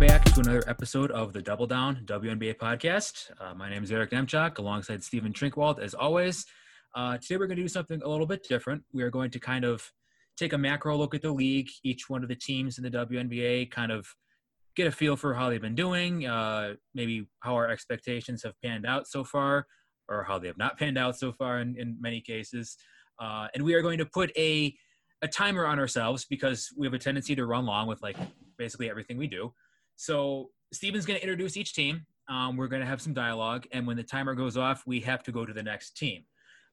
back to another episode of the Double Down WNBA podcast. Uh, my name is Eric Nemchock alongside Stephen Trinkwald, as always. Uh, today we're going to do something a little bit different. We are going to kind of take a macro look at the league, each one of the teams in the WNBA, kind of get a feel for how they've been doing, uh, maybe how our expectations have panned out so far, or how they have not panned out so far in, in many cases. Uh, and we are going to put a a timer on ourselves because we have a tendency to run long with like basically everything we do. So Steven's going to introduce each team. Um, we're going to have some dialogue, and when the timer goes off, we have to go to the next team.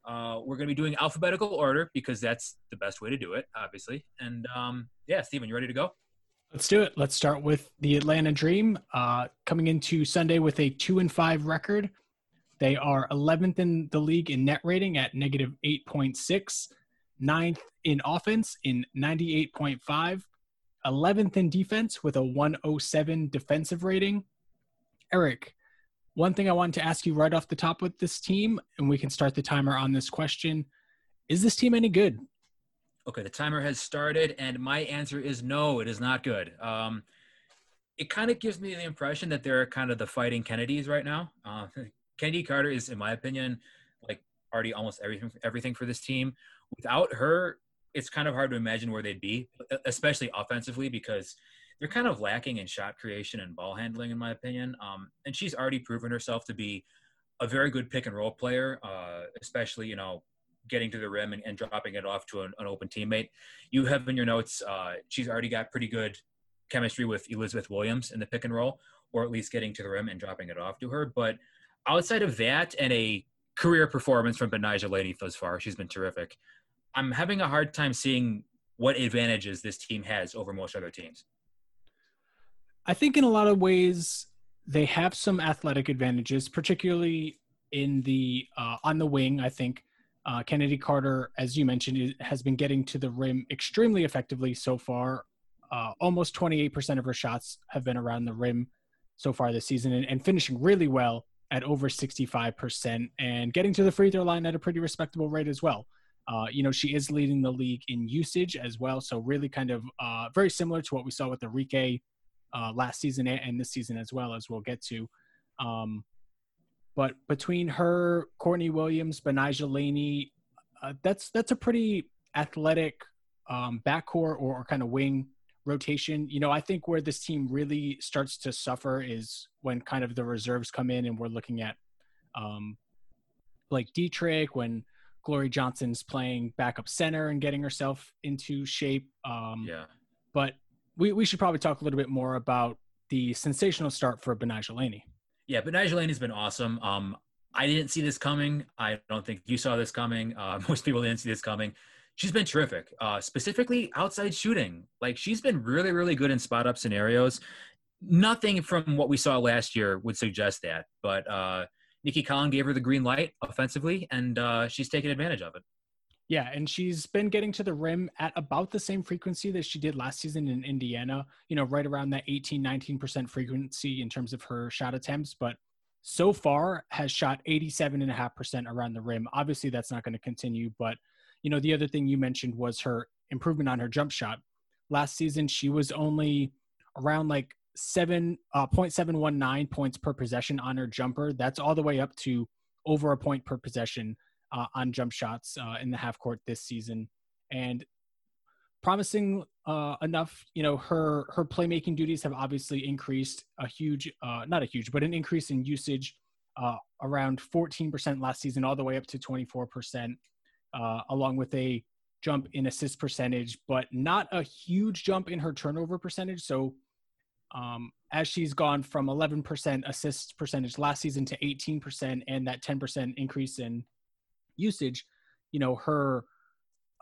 Uh, we're going to be doing alphabetical order because that's the best way to do it, obviously. And um, yeah, Steven, you ready to go? Let's do it. Let's start with the Atlanta Dream, uh, coming into Sunday with a two and five record. They are 11th in the league in net rating at negative 8.6, ninth in offense in 98.5, 11th in defense with a 107 defensive rating. Eric, one thing I wanted to ask you right off the top with this team, and we can start the timer on this question. Is this team any good? Okay, the timer has started, and my answer is no, it is not good. Um, it kind of gives me the impression that they're kind of the fighting Kennedys right now. Uh, Chennedy Carter is, in my opinion, like already almost everything everything for this team. Without her, it's kind of hard to imagine where they'd be, especially offensively, because they're kind of lacking in shot creation and ball handling, in my opinion. Um, and she's already proven herself to be a very good pick and roll player, uh, especially you know getting to the rim and, and dropping it off to an, an, open teammate. You have in your notes, uh, she's already got pretty good chemistry with Elizabeth Williams in the pick and roll, or at least getting to the rim and dropping it off to her. But outside of that and a career performance from Betnijah Laney thus far, she's been terrific. I'm having a hard time seeing what advantages this team has over most other teams. I think in a lot of ways they have some athletic advantages, particularly in the uh, on the wing. I think uh, Chennedy Carter, as you mentioned, has been getting to the rim extremely effectively so far. Uh, almost 28% of her shots have been around the rim so far this season, and, and finishing really well at over 65%, and getting to the free throw line at a pretty respectable rate as well. Uh, you know, she is leading the league in usage as well. So really kind of uh, very similar to what we saw with Arike uh, last season and this season as well, as we'll get to. Um, but between her, Courtney Williams, Betnijah Laney, uh, that's that's a pretty athletic um, backcourt or, or kind of wing rotation. You know, I think where this team really starts to suffer is when kind of the reserves come in and we're looking at um, like Dietrick, when Glory Johnson's playing backup center and getting herself into shape. Um, yeah. But we, we should probably talk a little bit more about the sensational start for Laney. Yeah, Betnijah Laney's been awesome. Um, I didn't see this coming. I don't think you saw this coming. Uh, most people didn't see this coming. She's been terrific, uh, specifically outside shooting. Like she's been really, really good in spot up scenarios. Nothing from what we saw last year would suggest that, but uh, Nicki Collen gave her the green light offensively, and uh, she's taken advantage of it. Yeah, and she's been getting to the rim at about the same frequency that she did last season in Indiana, you know, right around that 18, 19% frequency in terms of her shot attempts, but so far has shot 87.5% around the rim. Obviously, that's not going to continue, but, you know, the other thing you mentioned was her improvement on her jump shot. Last season, she was only around like seven uh, 0.719 points per possession on her jumper. That's all the way up to over a point per possession uh, on jump shots uh, in the half court this season, and promising uh, enough. You know, her her playmaking duties have obviously increased a huge, uh, not a huge, but an increase in usage, uh, around 14% last season, all the way up to 24%, uh, along with a jump in assist percentage, but not a huge jump in her turnover percentage. So um, as she's gone from 11% assist percentage last season to 18% and that 10% increase in usage, you know, her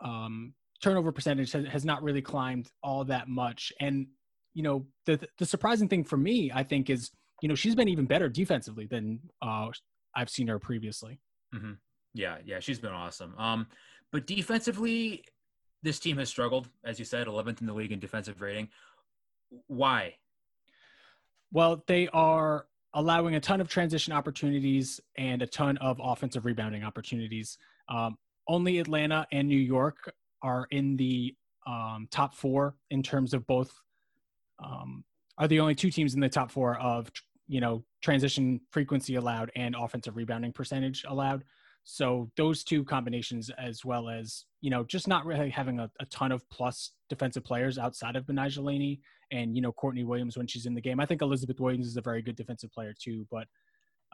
um, turnover percentage has, has not really climbed all that much. And, you know, the, the surprising thing for me, I think, is, you know, she's been even better defensively than uh, I've seen her previously. Mm-hmm. Yeah, yeah, she's been awesome. Um, but defensively, this team has struggled, as you said, 11th in the league in defensive rating. Why? Well, they are allowing a ton of transition opportunities and a ton of offensive rebounding opportunities. Um, only Atlanta and New York are in the um, top four in terms of both um, are the only two teams in the top four of you know transition frequency allowed and offensive rebounding percentage allowed. So those two combinations, as well as you know, just not really having a, a ton of plus defensive players outside of Betnijah Laney and you know Courtney Williams when she's in the game. I think Elizabeth Williams is a very good defensive player too. But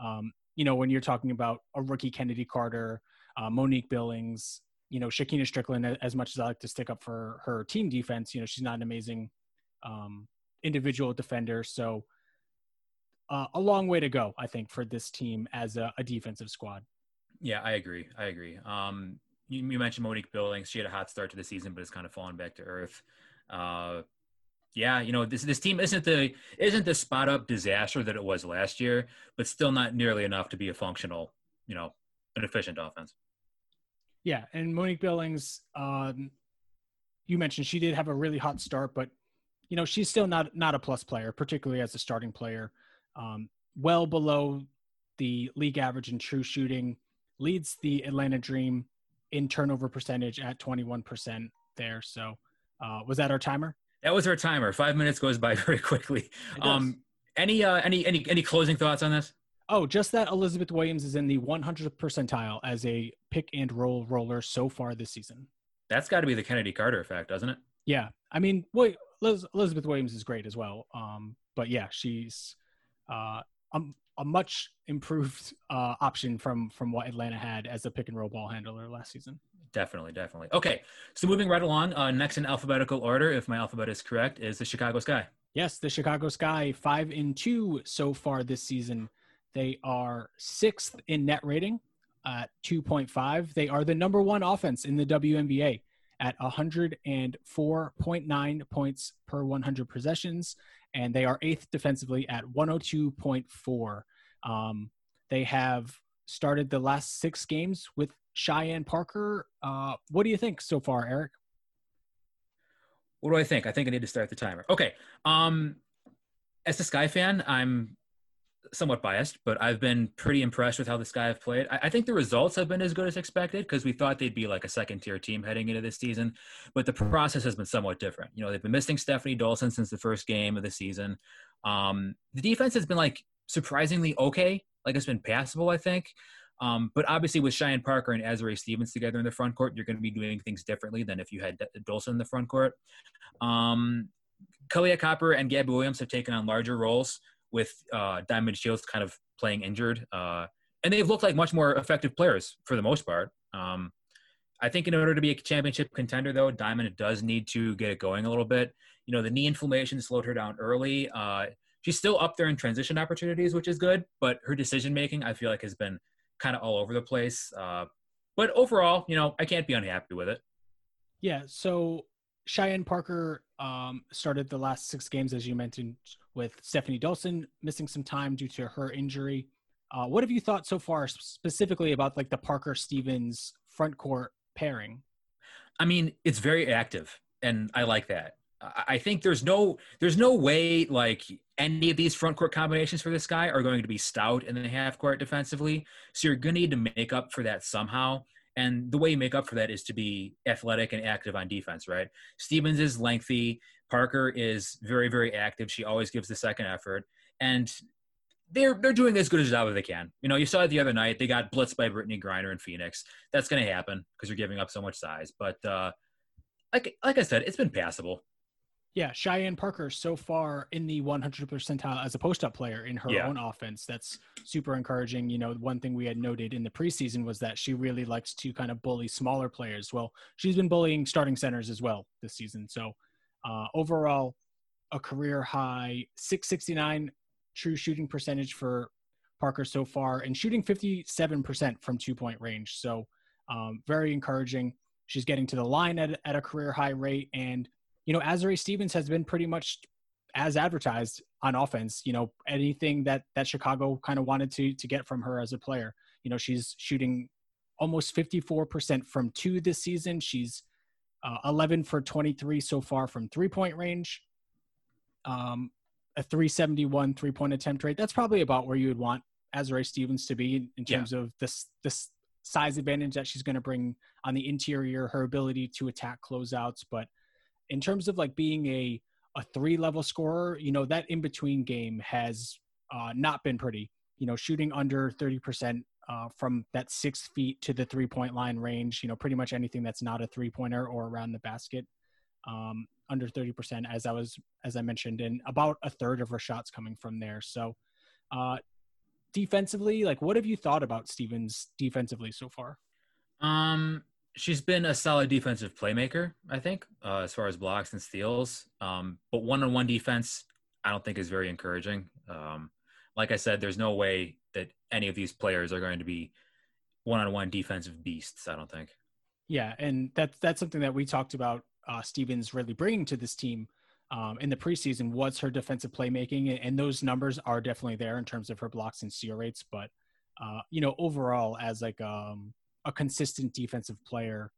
um, you know, when you're talking about a rookie Chennedy Carter, uh, Monique Billings, you know, Shekinna Stricklen. as much as I like to stick up for her team defense, you know, she's not an amazing um, individual defender. So uh, a long way to go, I think, for this team as a, a defensive squad. Yeah, I agree. I agree. Um, you, you, mentioned Monique Billings. She had a hot start to the season, but it's kind of fallen back to earth. Uh, yeah, you know this this team isn't the isn't the spot up disaster that it was last year, but still not nearly enough to be a functional, you know, an efficient offense. Yeah, and Monique Billings, um, you mentioned she did have a really hot start, but you know she's still not not a plus player, particularly as a starting player. Um, well below the league average in true shooting, leads the Atlanta Dream in turnover percentage at 21% there. So, uh, was that our timer? That was our timer. Five minutes goes by very quickly. Um, any uh, any any any closing thoughts on this? Oh, just that Elizabeth Williams is in the 100th percentile as a pick and roll roller so far this season. That's got to be the Chennedy Carter effect, doesn't it? Yeah, I mean, wait, Liz, Elizabeth Williams is great as well. Um, but yeah, she's uh, um, a much improved uh, option from from what Atlanta had as a pick and roll ball handler last season. Definitely, definitely. Okay, so moving right along, uh, next in alphabetical order, if my alphabet is correct, is the Chicago Sky. Yes, the Chicago Sky, five and two so far this season. They are sixth in net rating at 2.5. They are the number one offense in the WNBA at 104.9 points per 100 possessions, and they are eighth defensively at 102.4. Um, they have started the last six games with Cheyenne Parker. Uh, what do you think so far, Eric? What do I think? I think I need to start the timer. Okay. Um, as a Sky fan, I'm somewhat biased, but I've been pretty impressed with how the Sky have played. I, I think the results have been as good as expected because we thought they'd be like a second tier team heading into this season, but the process has been somewhat different. You know, they've been missing Stephanie Dolson since the first game of the season. Um, the defense has been like surprisingly okay. Like it's been passable, I think. Um, but obviously, with Cheyenne Parker and Azurá Stevens together in the front court, you're going to be doing things differently than if you had Dolson in the front court. Um, Kahleah Copper and Gabby Williams have taken on larger roles with uh, Diamond DeShields kind of playing injured. Uh, and they've looked like much more effective players for the most part. Um, I think in order to be a championship contender, though, Diamond does need to get it going a little bit. You know, the knee inflammation slowed her down early. Uh, she's still up there in transition opportunities, which is good, but her decision making, I feel like, has been kind of all over the place. Uh, but overall, you know, I can't be unhappy with it. Yeah. So Cheyenne Parker um, started the last six games, as you mentioned, with Stephanie Dolson missing some time due to her injury. Uh, what have you thought so far, specifically about like the Parker Stevens front court pairing? I mean, it's very active, and I like that. I think there's no there's no way like any of these front court combinations for this guy are going to be stout in the half court defensively. So you're going to need to make up for that somehow. And the way you make up for that is to be athletic and active on defense, right? Stevens is lengthy. Parker is very, very active. She always gives the second effort. And they're they're doing as good a job as they can. You know, you saw it the other night. They got blitzed by Brittney Griner in Phoenix. That's going to happen because you're giving up so much size. But uh, like like I said, it's been passable. Yeah, Cheyenne Parker so far in the 100 percentile as a post-up player in her yeah. own offense. That's super encouraging. You know, one thing we had noted in the preseason was that she really likes to kind of bully smaller players. Well, she's been bullying starting centers as well this season. So uh, overall, a career high 669 true shooting percentage for Parker so far, and shooting 57% from two-point range. So um, very encouraging. She's getting to the line at, at a career high rate and you know, Azurá Stevens has been pretty much as advertised on offense. You know, anything that that Chicago kind of wanted to to get from her as a player. You know, she's shooting almost 54% from two this season. She's uh, 11 for 23 so far from three point range. Um, a 371 three point attempt rate. That's probably about where you would want Azurá Stevens to be in terms yeah. of this this size advantage that she's going to bring on the interior, her ability to attack closeouts, but in terms of like being a a three level scorer, you know, that in between game has uh, not been pretty. You know, shooting under 30% uh, from that six feet to the three point line range, you know, pretty much anything that's not a three pointer or around the basket. Um, under 30% as I was as I mentioned and about a third of her shots coming from there. So uh defensively, like what have you thought about Stevens defensively so far? Um she's been a solid defensive playmaker, I think, uh, as far as blocks and steals. Um, but one-on-one defense, I don't think is very encouraging. Um, like I said, there's no way that any of these players are going to be one-on-one defensive beasts. I don't think. Yeah, and that's that's something that we talked about uh, Stevens really bringing to this team um, in the preseason was her defensive playmaking, and those numbers are definitely there in terms of her blocks and steal rates. But uh, you know, overall, as like um, a consistent defensive player,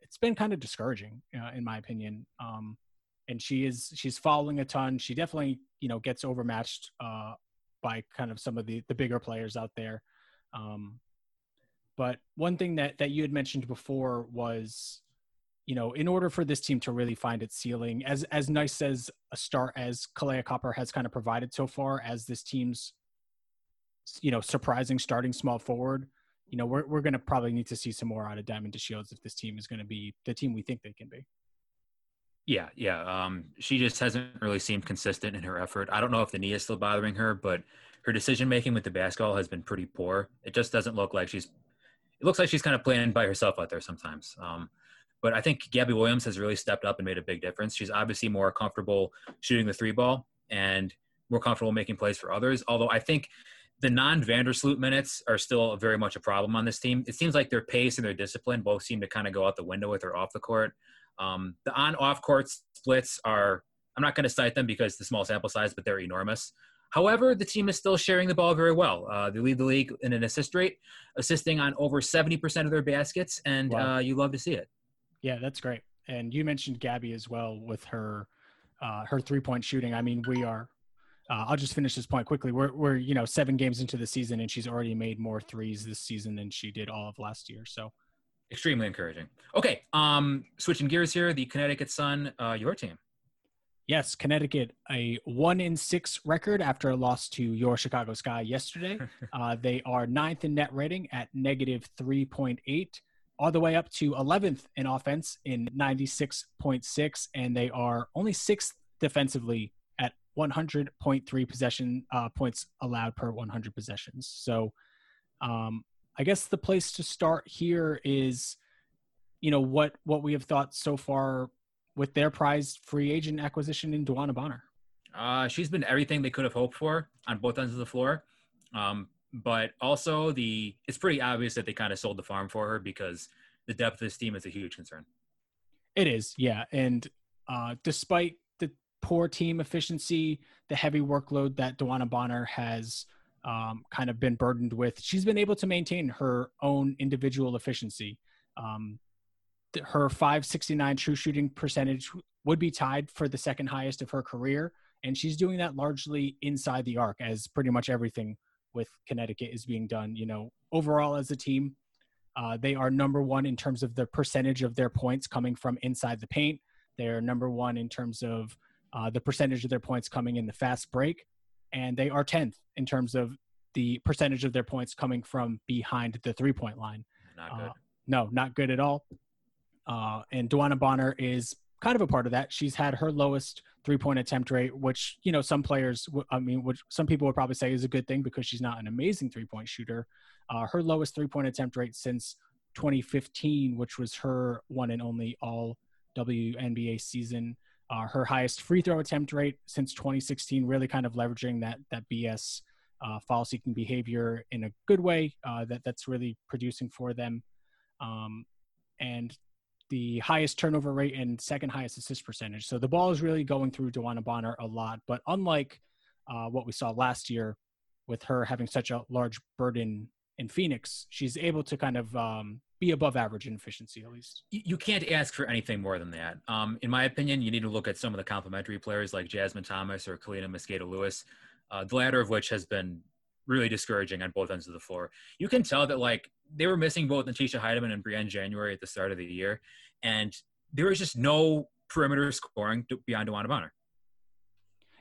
it's been kind of discouraging, uh, in my opinion. Um, and she is she's following a ton. She definitely you know gets overmatched uh, by kind of some of the the bigger players out there. Um, but one thing that that you had mentioned before was you know, in order for this team to really find its ceiling, as as nice as a start as Kahleah Copper has kind of provided so far, as this team's, you know, surprising starting small forward, you know, we're we're going to probably need to see some more out of Diamond DeShields if this team is going to be the team we think they can be. Yeah, yeah. Um, she just hasn't really seemed consistent in her effort. I don't know if the knee is still bothering her, but her decision making with the basketball has been pretty poor. It just doesn't look like she's. It looks like she's kind of playing by herself out there sometimes. Um, but I think Gabby Williams has really stepped up and made a big difference. She's obviously more comfortable shooting the three ball and more comfortable making plays for others. Although I think the non Vandersloot minutes are still very much a problem on this team. It seems like their pace and their discipline both seem to kind of go out the window with her off the court. Um, the on off court splits are, I'm not going to cite them because the small sample size, but they're enormous. However, the team is still sharing the ball very well. Uh, they lead the league in an assist rate, assisting on over 70% of their baskets, and wow. uh, you love to see it. Yeah, that's great. And you mentioned Gabby as well with her uh, her three point shooting. I mean, we are. Uh, I'll just finish this point quickly. We're we're you know seven games into the season, and she's already made more threes this season than she did all of last year. So extremely encouraging. Okay, um, switching gears here. The Connecticut Sun, uh, your team. Yes, Connecticut, a one in six record after a loss to your Chicago Sky yesterday. uh, they are ninth in net rating at negative 3.8 all the way up to 11th in offense in 96.6, and they are only sixth defensively 100.3 possession uh, points allowed per 100 possessions. So, um, I guess the place to start here is, you know, what what we have thought so far with their prized free agent acquisition in DeWanna Bonner. Uh, she's been everything they could have hoped for on both ends of the floor. Um, but also the it's pretty obvious that they kind of sold the farm for her because the depth of this team is a huge concern. It is, yeah, and uh, despite poor team efficiency, the heavy workload that DeWanna Bonner has um, kind of been burdened with, she's been able to maintain her own individual efficiency. Um, her 569 true shooting percentage would be tied for the second highest of her career, and she's doing that largely inside the arc, as pretty much everything with Connecticut is being done. You know, overall as a team, uh, they are number one in terms of the percentage of their points coming from inside the paint. They're number one in terms of uh, the percentage of their points coming in the fast break, and they are tenth in terms of the percentage of their points coming from behind the three point line. Not good. Uh, no, not good at all. Uh, and DeWanna Bonner is kind of a part of that. She's had her lowest three point attempt rate, which, you know, some players, I mean, which some people would probably say is a good thing because she's not an amazing three point shooter. Uh, her lowest three point attempt rate since 2015, which was her one and only all WNBA season. Uh, her highest free throw attempt rate since 2016, really kind of leveraging that, that BS uh, foul seeking behavior in a good way uh, that that's really producing for them. Um, and the highest turnover rate and second highest assist percentage. So the ball is really going through DeWanna Bonner a lot. But unlike uh, what we saw last year with her having such a large burden in Phoenix, she's able to kind of um, be above average in efficiency at least. You can't ask for anything more than that. Um, in my opinion, you need to look at some of the complementary players like Jasmine Thomas or Kaleena Mosqueda Lewis, uh, the latter of which has been really discouraging on both ends of the floor. You can tell that like they were missing both Natisha Hiedeman and Briann January at the start of the year, and there was just no perimeter scoring beyond DeWanna Bonner.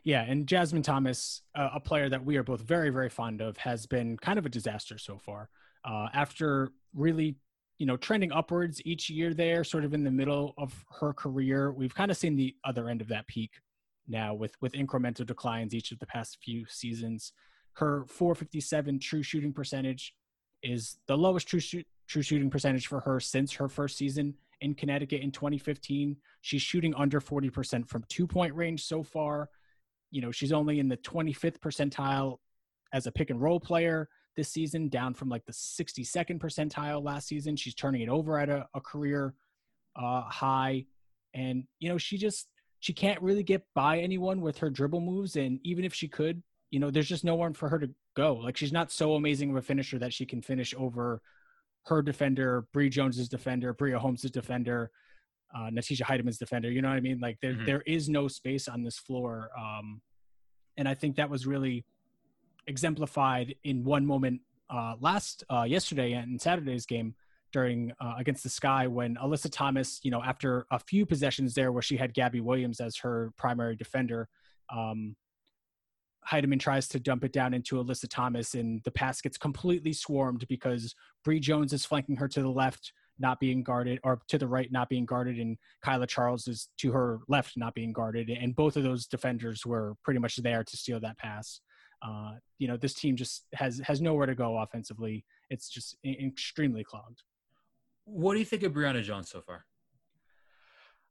Yeah, and Jasmine Thomas, uh, a player that we are both very, very fond of, has been kind of a disaster so far. Uh, after really, you know, trending upwards each year there, sort of in the middle of her career, we've kind of seen the other end of that peak now with with incremental declines each of the past few seasons. Her 457 true shooting percentage is the lowest true shoot, true shooting percentage for her since her first season in Connecticut in 2015. She's shooting under 40% from two point range so far you know, she's only in the 25th percentile as a pick and roll player this season, down from like the 62nd percentile last season. She's turning it over at a, a career uh, high. And, you know, she just, she can't really get by anyone with her dribble moves. And even if she could, you know, there's just no one for her to go. Like she's not so amazing of a finisher that she can finish over her defender, Bree Jones's defender, Bria Holmes's defender, uh, Natisha Hiedeman's defender. You know what I mean? Like there, mm-hmm. there is no space on this floor. Um, and I think that was really exemplified in one moment uh, last uh, yesterday in Saturday's game during uh, against the Sky when Alyssa Thomas, you know, after a few possessions there where she had Gabby Williams as her primary defender, um, Hiedeman tries to dump it down into Alyssa Thomas, and the pass gets completely swarmed because Bree Jones is flanking her to the left not being guarded, or to the right not being guarded, and Kaila Charles is to her left not being guarded, and both of those defenders were pretty much there to steal that pass. Uh, you know, this team just has has nowhere to go offensively. It's just extremely clogged. What do you think of Brionna Jones so far?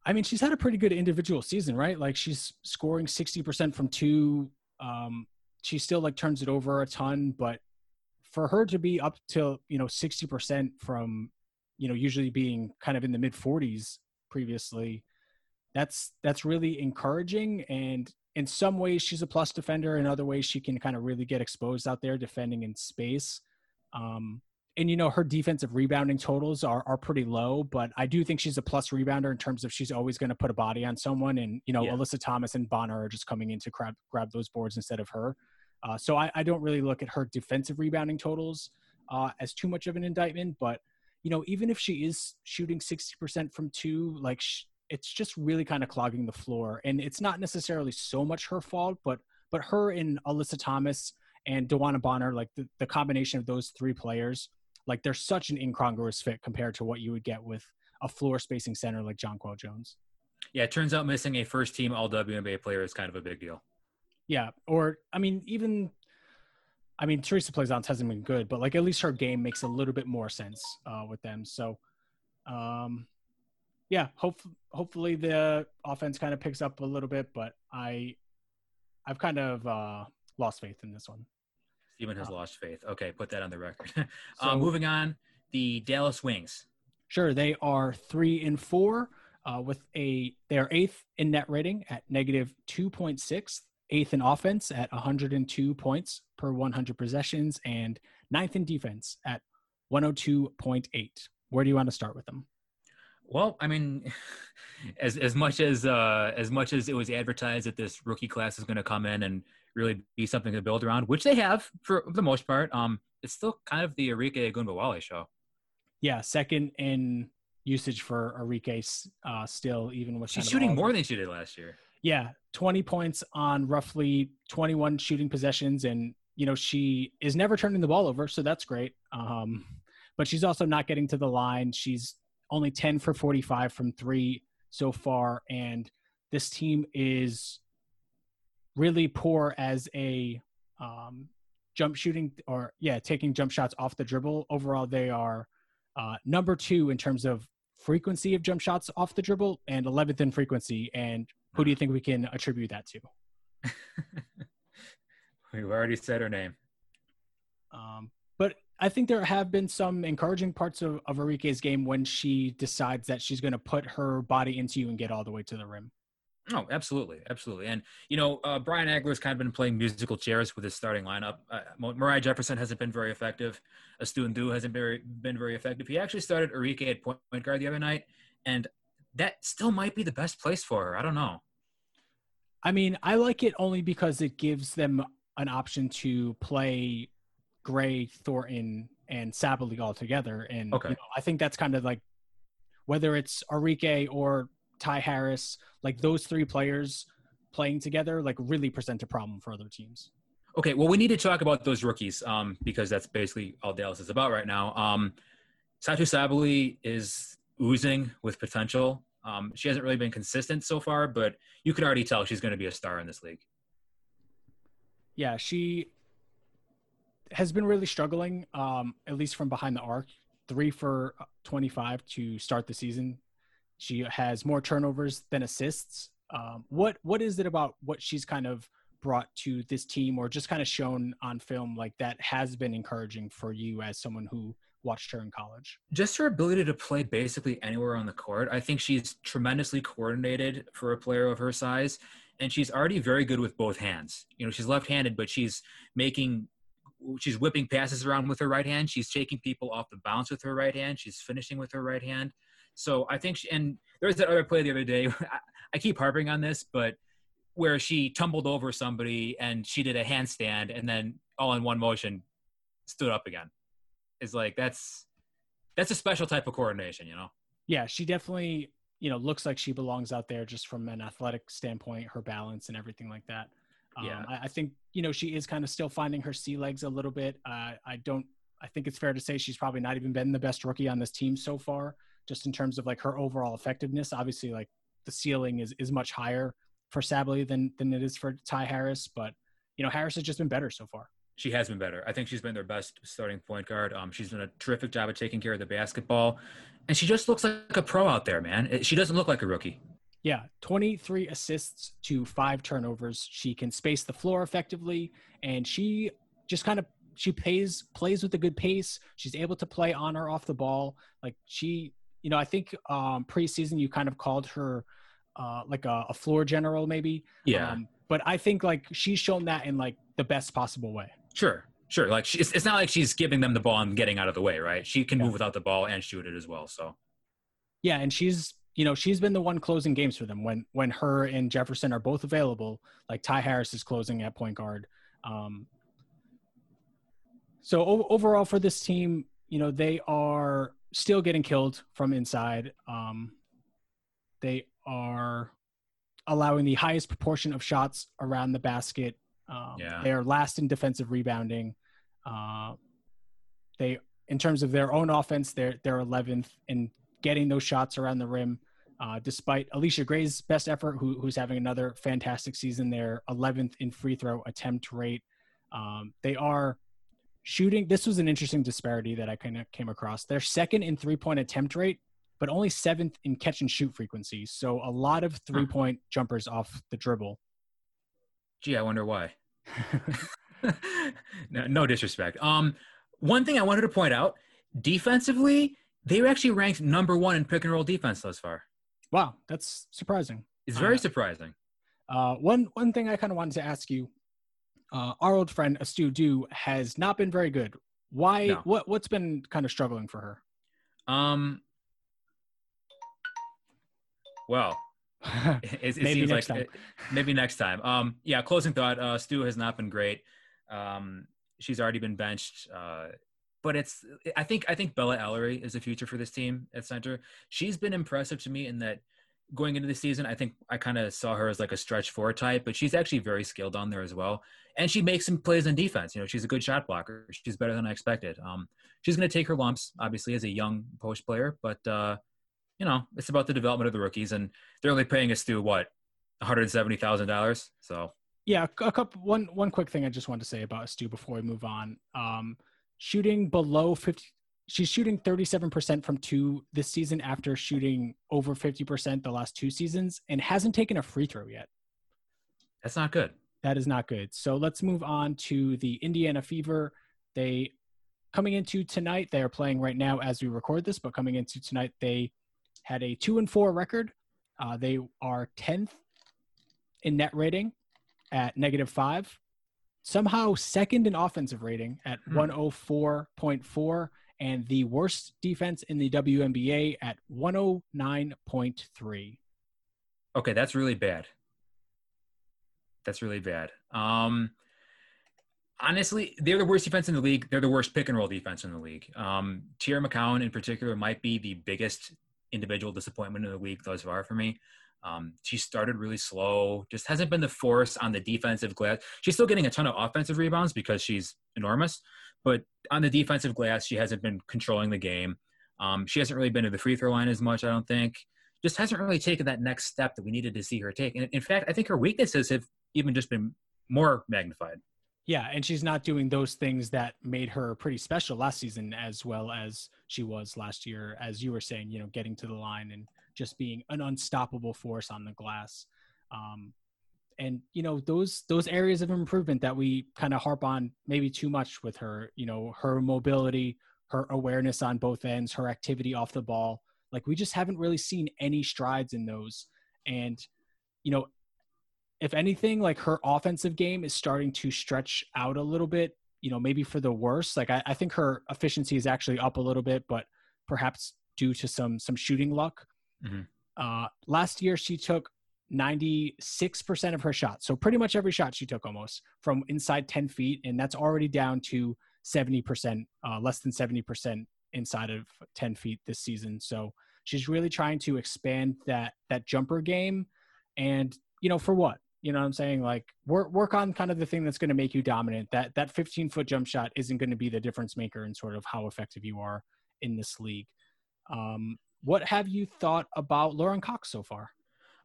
I mean, she's had a pretty good individual season, right? Like she's scoring 60% from two. Um, she still like turns it over a ton, but for her to be up to, you know, 60% from you know usually being kind of in the mid 40s previously that's that's really encouraging and in some ways she's a plus defender in other ways she can kind of really get exposed out there defending in space um, and you know her defensive rebounding totals are are pretty low, but I do think she's a plus rebounder in terms of she's always going to put a body on someone, and you know yeah. Alyssa Thomas and Bonner are just coming in to grab grab those boards instead of her. Uh, so I, I, don't really look at her defensive rebounding totals uh, as too much of an indictment, but you know, even if she is shooting 60% from two, like sh- it's just really kind of clogging the floor. And it's not necessarily so much her fault, but but her and Alyssa Thomas and DeWanna Bonner, like the, the combination of those three players, like they're such an incongruous fit compared to what you would get with a floor spacing center like John Jonquel Jones. Yeah, it turns out missing a first team all WNBA player is kind of a big deal. Yeah. Or I mean, even I mean, Theresa Plaisance hasn't been good, but like at least her game makes a little bit more sense uh, with them. So, um, yeah, hope, hopefully the offense kind of picks up a little bit, but I, I've kind of uh, lost faith in this one. Steven has uh, lost faith. Okay, put that on the record. Uh, so, moving on, the Dallas Wings. Sure, they are three and four uh, with a their eighth in net rating at negative two point six eighth in offense at 102 points per 100 possessions, and ninth in defense at 102.8. Where do you want to start with them? Well, I mean, as as much as uh, as much as it was advertised that this rookie class is going to come in and really be something to build around, which they have for the most part, um, it's still kind of the Arike Ogunbowale show. Yeah, second in usage for Arike uh, still, even with she's shooting more than she did last year. Yeah, 20 points on roughly 21 shooting possessions. And, you know, she is never turning the ball over. So that's great. Um, but she's also not getting to the line. She's only 10 for 45 from three so far. And this team is really poor as a um, jump shooting or, yeah, taking jump shots off the dribble. Overall, they are uh, number two in terms of frequency of jump shots off the dribble and 11th in frequency. And who do you think we can attribute that to? We've already said her name. Um, but I think there have been some encouraging parts of, of Arike's game when she decides that she's going to put her body into you and get all the way to the rim. Oh, absolutely, absolutely. And you know, uh, Brian Agler's kind of been playing musical chairs with his starting lineup. Uh, Moriah Jefferson hasn't been very effective. Astou Ndour hasn't very, been very effective. He actually started Arike at point guard the other night, and that still might be the best place for her. I don't know. I mean, I like it only because it gives them an option to play Gray, Thornton, and Sabally all together. And okay. you know, I think that's kind of like whether it's Arike or Ty Harris, like those three players playing together like really present a problem for other teams. Okay, well, we need to talk about those rookies um, because that's basically all Dallas is about right now. Um, Satou Sabally is oozing with potential. Um, she hasn't really been consistent so far, but you could already tell she's going to be a star in this league. Yeah, she has been really struggling, um, at least from behind the arc. Three for 25 to start the season. She has more turnovers than assists. Um, what what is it about what she's kind of brought to this team, or just kind of shown on film, like that has been encouraging for you as someone who watched her in college? Just her ability to play basically anywhere on the court. I think she's tremendously coordinated for a player of her size, and she's already very good with both hands. You know, she's left-handed, but she's making she's whipping passes around with her right hand. She's taking people off the bounce with her right hand. She's finishing with her right hand. So I think, she, and there was that other play the other day. I, I keep harping on this, but where she tumbled over somebody and she did a handstand and then all in one motion stood up again. Is like that's that's a special type of coordination, you know. Yeah, she definitely you know looks like she belongs out there just from an athletic standpoint, her balance and everything like that. Um, yeah, I, I, think you know she is kind of still finding her sea legs a little bit. Uh, I don't. I think it's fair to say she's probably not even been the best rookie on this team so far, just in terms of like her overall effectiveness. Obviously, like the ceiling is is much higher for Sabally than than it is for Ty Harris, but you know Harris has just been better so far. She has been better. I think she's been their best starting point guard. Um, she's done a terrific job of taking care of the basketball, and she just looks like a pro out there, man. She doesn't look like a rookie. Yeah, 23 assists to five turnovers. She can space the floor effectively, and she just kind of she plays plays with a good pace. She's able to play on or off the ball. Like she, you know, I think um, preseason you kind of called her uh, like a, a floor general, maybe. Yeah. Um, but I think like she's shown that in like the best possible way. Sure, sure. Like she, it's not like she's giving them the ball and getting out of the way, right? She can yeah. move without the ball and shoot it as well. So. Yeah, and she's you know she's been the one closing games for them when when her and Jefferson are both available. Like Ty Harris is closing at point guard. Um, so o- overall for this team, you know they are still getting killed from inside. Um, they are allowing the highest proportion of shots around the basket. Um, yeah. They are last in defensive rebounding. Uh, they, in terms of their own offense, they're they're 11th in getting those shots around the rim. Uh, despite Allisha Gray's best effort, who, who's having another fantastic season, they're 11th in free throw attempt rate. Um, they are shooting. This was an interesting disparity that I kind of came across. They're second in three point attempt rate, but only seventh in catch and shoot frequency. So a lot of three point jumpers off the dribble. Gee, I wonder why. no, no disrespect. Um, one thing I wanted to point out defensively, they were actually ranked number one in pick and roll defense thus far. Wow, that's surprising. It's very uh, surprising. Uh, one one thing I kind of wanted to ask you, uh, our old friend Astou Ndour has not been very good. Why? No. What what's been kind of struggling for her? Um. Well, it, it seems like it, maybe next time. Um. Yeah. Closing thought. Uh, Stu has not been great. Um. She's already been benched. Uh but it's I think I think Bella Alarie is the future for this team at center. She's been impressive to me in that going into the season, I think I kind of saw her as like a stretch four type, but she's actually very skilled on there as well. And she makes some plays on defense. You know, she's a good shot blocker. She's better than I expected. Um, she's going to take her lumps, obviously, as a young post player, but uh, you know, it's about the development of the rookies, and they're only paying us through what, one hundred seventy thousand dollars. So yeah, a couple. One one quick thing I just wanted to say about Stu before we move on. Um, shooting below 50 she's shooting 37% from two this season after shooting over 50% the last two seasons and hasn't taken a free throw yet. That's not good. That is not good. So let's move on to the Indiana Fever. They coming into tonight, they are playing right now as we record this, but coming into tonight, they had a two and four record. Uh, they are 10th in net rating at negative five somehow second in offensive rating at hmm. 104.4 and the worst defense in the WNBA at 109.3. Okay, that's really bad. That's really bad. Um, honestly, they're the worst defense in the league. They're the worst pick and roll defense in the league. Um, Teaira McCowan in particular might be the biggest individual disappointment in the league thus far for me. Um, she started really slow, just hasn't been the force on the defensive glass. She's still getting a ton of offensive rebounds because she's enormous, but on the defensive glass, she hasn't been controlling the game. Um, she hasn't really been to the free throw line as much, I don't think. Just hasn't really taken that next step that we needed to see her take. And in fact, I think her weaknesses have even just been more magnified. Yeah, and she's not doing those things that made her pretty special last season as well as she was last year, as you were saying, you know, getting to the line and just being an unstoppable force on the glass. Um, and you know those those areas of improvement that we kind of harp on maybe too much with her you know her mobility her awareness on both ends her activity off the ball like we just haven't really seen any strides in those and you know if anything, like her offensive game is starting to stretch out a little bit, you know, maybe for the worse. Like I, I think her efficiency is actually up a little bit, but perhaps due to some some shooting luck. Mm-hmm. Uh, last year she took 96% of her shots. So pretty much every shot she took almost from inside 10 feet. And that's already down to 70%, uh, less than 70% inside of 10 feet this season. So she's really trying to expand that, that jumper game. And, you know, for what? You know what I'm saying? Like work work on kind of the thing that's going to make you dominant. That that 15 foot jump shot isn't going to be the difference maker in sort of how effective you are in this league. Um, what have you thought about Lauren Cox so far?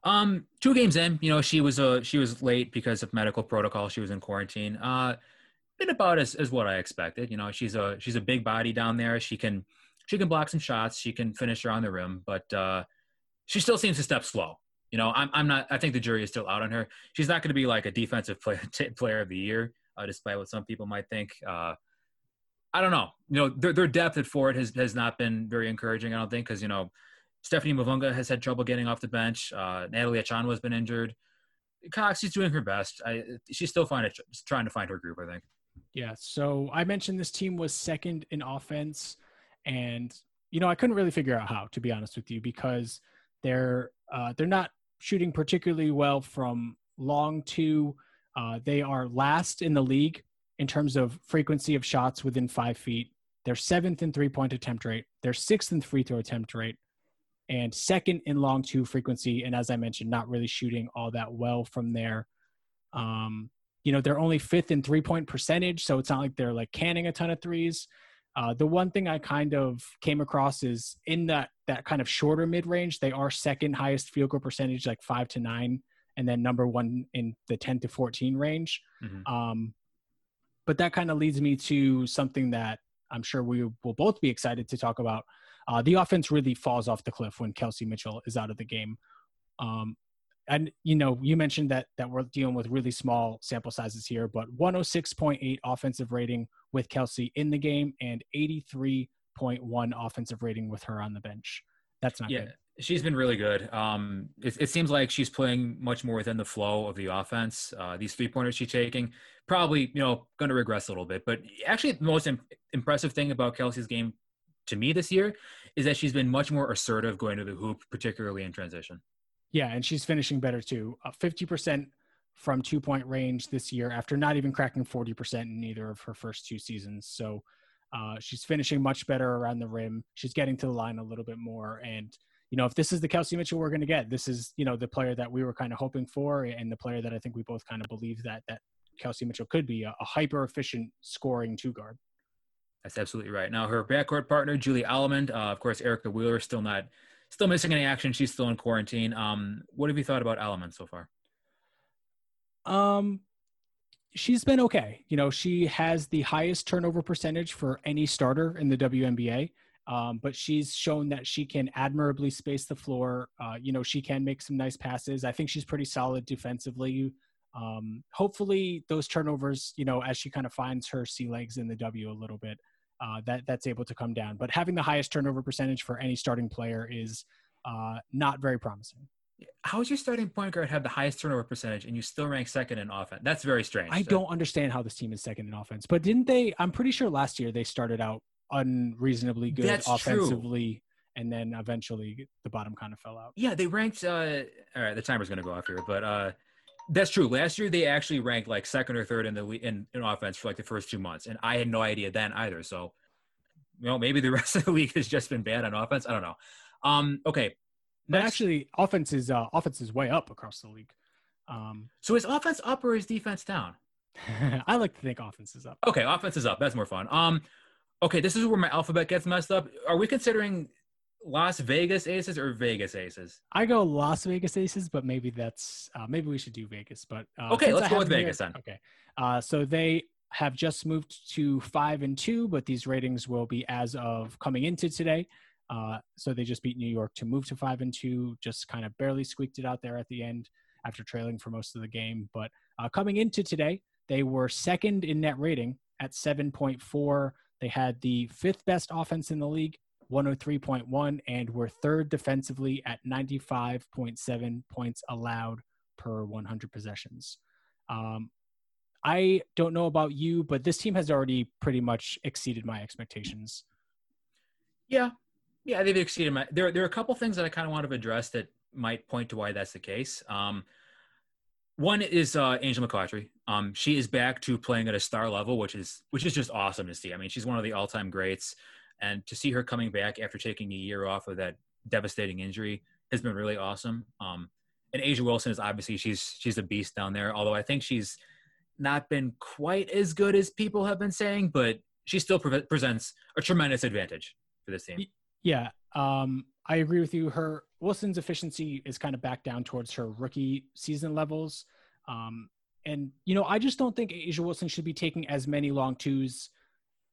Um, two games in, you know, she was uh she was late because of medical protocol. She was in quarantine. Uh, been about as, as what I expected. You know, she's a she's a big body down there. She can she can block some shots. She can finish around the rim, but uh, she still seems to step slow. You know, I'm, I'm not. I think the jury is still out on her. She's not going to be like a defensive player player of the year, uh, despite what some people might think. Uh, I don't know. You know, their, their depth at forward has has not been very encouraging. I don't think because you know, Stephanie Mavunga has had trouble getting off the bench. Uh, Natalie Achonwa has been injured. Cox, she's doing her best. I, she's still finding, trying to find her group. I think. Yeah. So I mentioned this team was second in offense, and you know I couldn't really figure out how, to be honest with you, because they're uh, they're not shooting particularly well from long two. Uh, they are last in the league in terms of frequency of shots within five feet. They're seventh in three point attempt rate. They're sixth in free throw attempt rate, and second in long two frequency. And as I mentioned, not really shooting all that well from there. Um, you know, they're only fifth in three point percentage, so it's not like they're like canning a ton of threes. Uh, the one thing I kind of came across is in that that kind of shorter mid range, they are second highest field goal percentage, like five to nine, and then number one in the ten to fourteen range. Mm-hmm. Um, but that kind of leads me to something that I'm sure we will both be excited to talk about. Uh, the offense really falls off the cliff when Kelsey Mitchell is out of the game. Um, and you know you mentioned that that we're dealing with really small sample sizes here but 106.8 offensive rating with kelsey in the game and 83.1 offensive rating with her on the bench that's not yeah good. She's been really good um it, it, seems like she's playing much more within the flow of the offense uh these three pointers she's taking probably you know going to regress a little bit but actually the most Im- impressive thing about kelsey's game to me this year is that she's been much more assertive going to the hoop particularly in transition yeah, and she's finishing better too. Uh, 50% from two point range this year after not even cracking 40% in either of her first two seasons. So uh, she's finishing much better around the rim. She's getting to the line a little bit more. And, you know, if this is the Kelsey Mitchell we're going to get, this is, you know, the player that we were kind of hoping for and the player that I think we both kind of believe that, that Kelsey Mitchell could be a, a hyper efficient scoring two guard. That's absolutely right. Now, her backcourt partner, Julie Allemand, uh, of course, Erica Wheeler, still not still missing any action. She's still in quarantine. Um, what have you thought about Allemand so far? Um, she's been okay. You know, she has the highest turnover percentage for any starter in the WNBA. Um, but she's shown that she can admirably space the floor. Uh, you know, she can make some nice passes. I think she's pretty solid defensively. Um, hopefully, those turnovers, you know, as she kind of finds her sea legs in the W a little bit, uh, that that's able to come down. But having the highest turnover percentage for any starting player is uh, not very promising. How is your starting point guard have the highest turnover percentage and you still rank second in offense? That's very strange. I so. don't understand how this team is second in offense. But didn't they? I'm pretty sure last year they started out unreasonably good that's offensively. True. And then eventually the bottom kind of fell out. Yeah, they ranked. Uh, all right, the timer's going to go off here, but uh, that's true. Last year they actually ranked like second or third in the in, in offense for like the first two months, and I had no idea then either. So, you know, maybe the rest of the league has just been bad on offense. I don't know. Um, okay, That actually offense is uh, offense is way up across the league. Um, so is offense up or is defense down? I like to think offense is up. Okay, offense is up. That's more fun. Um, okay, this is where my alphabet gets messed up. Are we considering Las Vegas Aces or Vegas Aces? I go Las Vegas Aces, but maybe that's uh, maybe we should do Vegas. But uh, okay, let's go with Vegas here, then. Okay, uh, so they have just moved to five and two, but these ratings will be as of coming into today. Uh, so they just beat New York to move to five and two, just kind of barely squeaked it out there at the end after trailing for most of the game. But uh, coming into today, they were second in net rating at 7.4. They had the fifth best offense in the league, 103.1, and were third defensively at 95.7 points allowed per 100 possessions. Um, I don't know about you, but this team has already pretty much exceeded my expectations. Yeah, yeah, they've exceeded my. There, there are a couple things that I kind of want to address that might point to why that's the case. Um, one is uh, Angel McCoughtry. Um, she is back to playing at a star level, which is which is just awesome to see. I mean, she's one of the all-time greats, and to see her coming back after taking a year off of that devastating injury has been really awesome. Um, and A'ja Wilson is obviously she's she's a beast down there. Although I think she's not been quite as good as people have been saying, but she still pre- presents a tremendous advantage for this team. Yeah, um, I agree with you. Her Wilson's efficiency is kind of back down towards her rookie season levels. Um, and you know, I just don't think A'ja Wilson should be taking as many long twos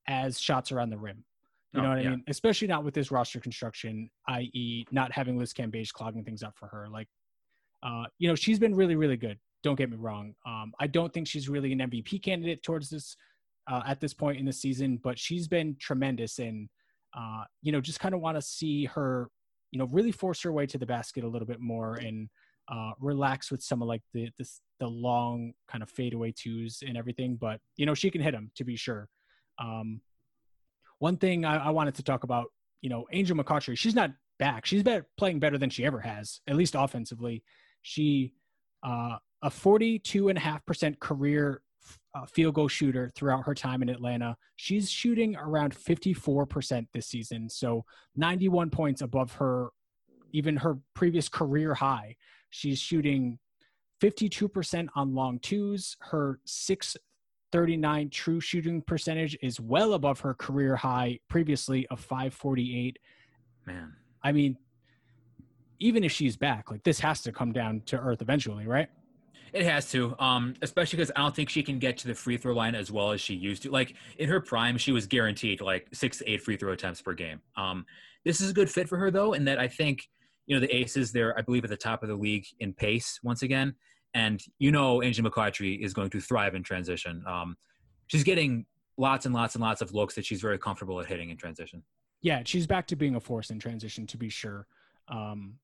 as shots around the rim. You know what yeah. I mean? Especially not with this roster construction, i.e., not having Liz Cambage clogging things up for her. Like, uh, you know, she's been really, really good. Don't get me wrong. Um, I don't think she's really an MVP candidate towards this uh, at this point in the season, but she's been tremendous. And uh, you know, just kind of want to see her, you know, really force her way to the basket a little bit more and uh, relax with some of like the the long kind of fadeaway twos and everything. But you know, she can hit them to be sure. Um, one thing I, I wanted to talk about, you know, Angel McCoughtry, she's not back. She's been playing better than she ever has, at least offensively. She uh, a 42.5% career uh, field goal shooter throughout her time in Atlanta. She's shooting around 54% this season, so 91 points above her, even her previous career high. She's shooting 52% on long twos. Her 639 true shooting percentage is well above her career high previously of 548. Man. I mean, even if she's back, like this has to come down to earth eventually, right? It has to, um, especially because I don't think she can get to the free throw line as well as she used to. Like in her prime, she was guaranteed like six to eight free throw attempts per game. Um, this is a good fit for her though, in that I think you know the Aces they're I believe at the top of the league in pace once again, and you know Angel McCoughtry is going to thrive in transition. Um, she's getting lots and lots and lots of looks that she's very comfortable at hitting in transition. Yeah, she's back to being a force in transition to be sure. Um,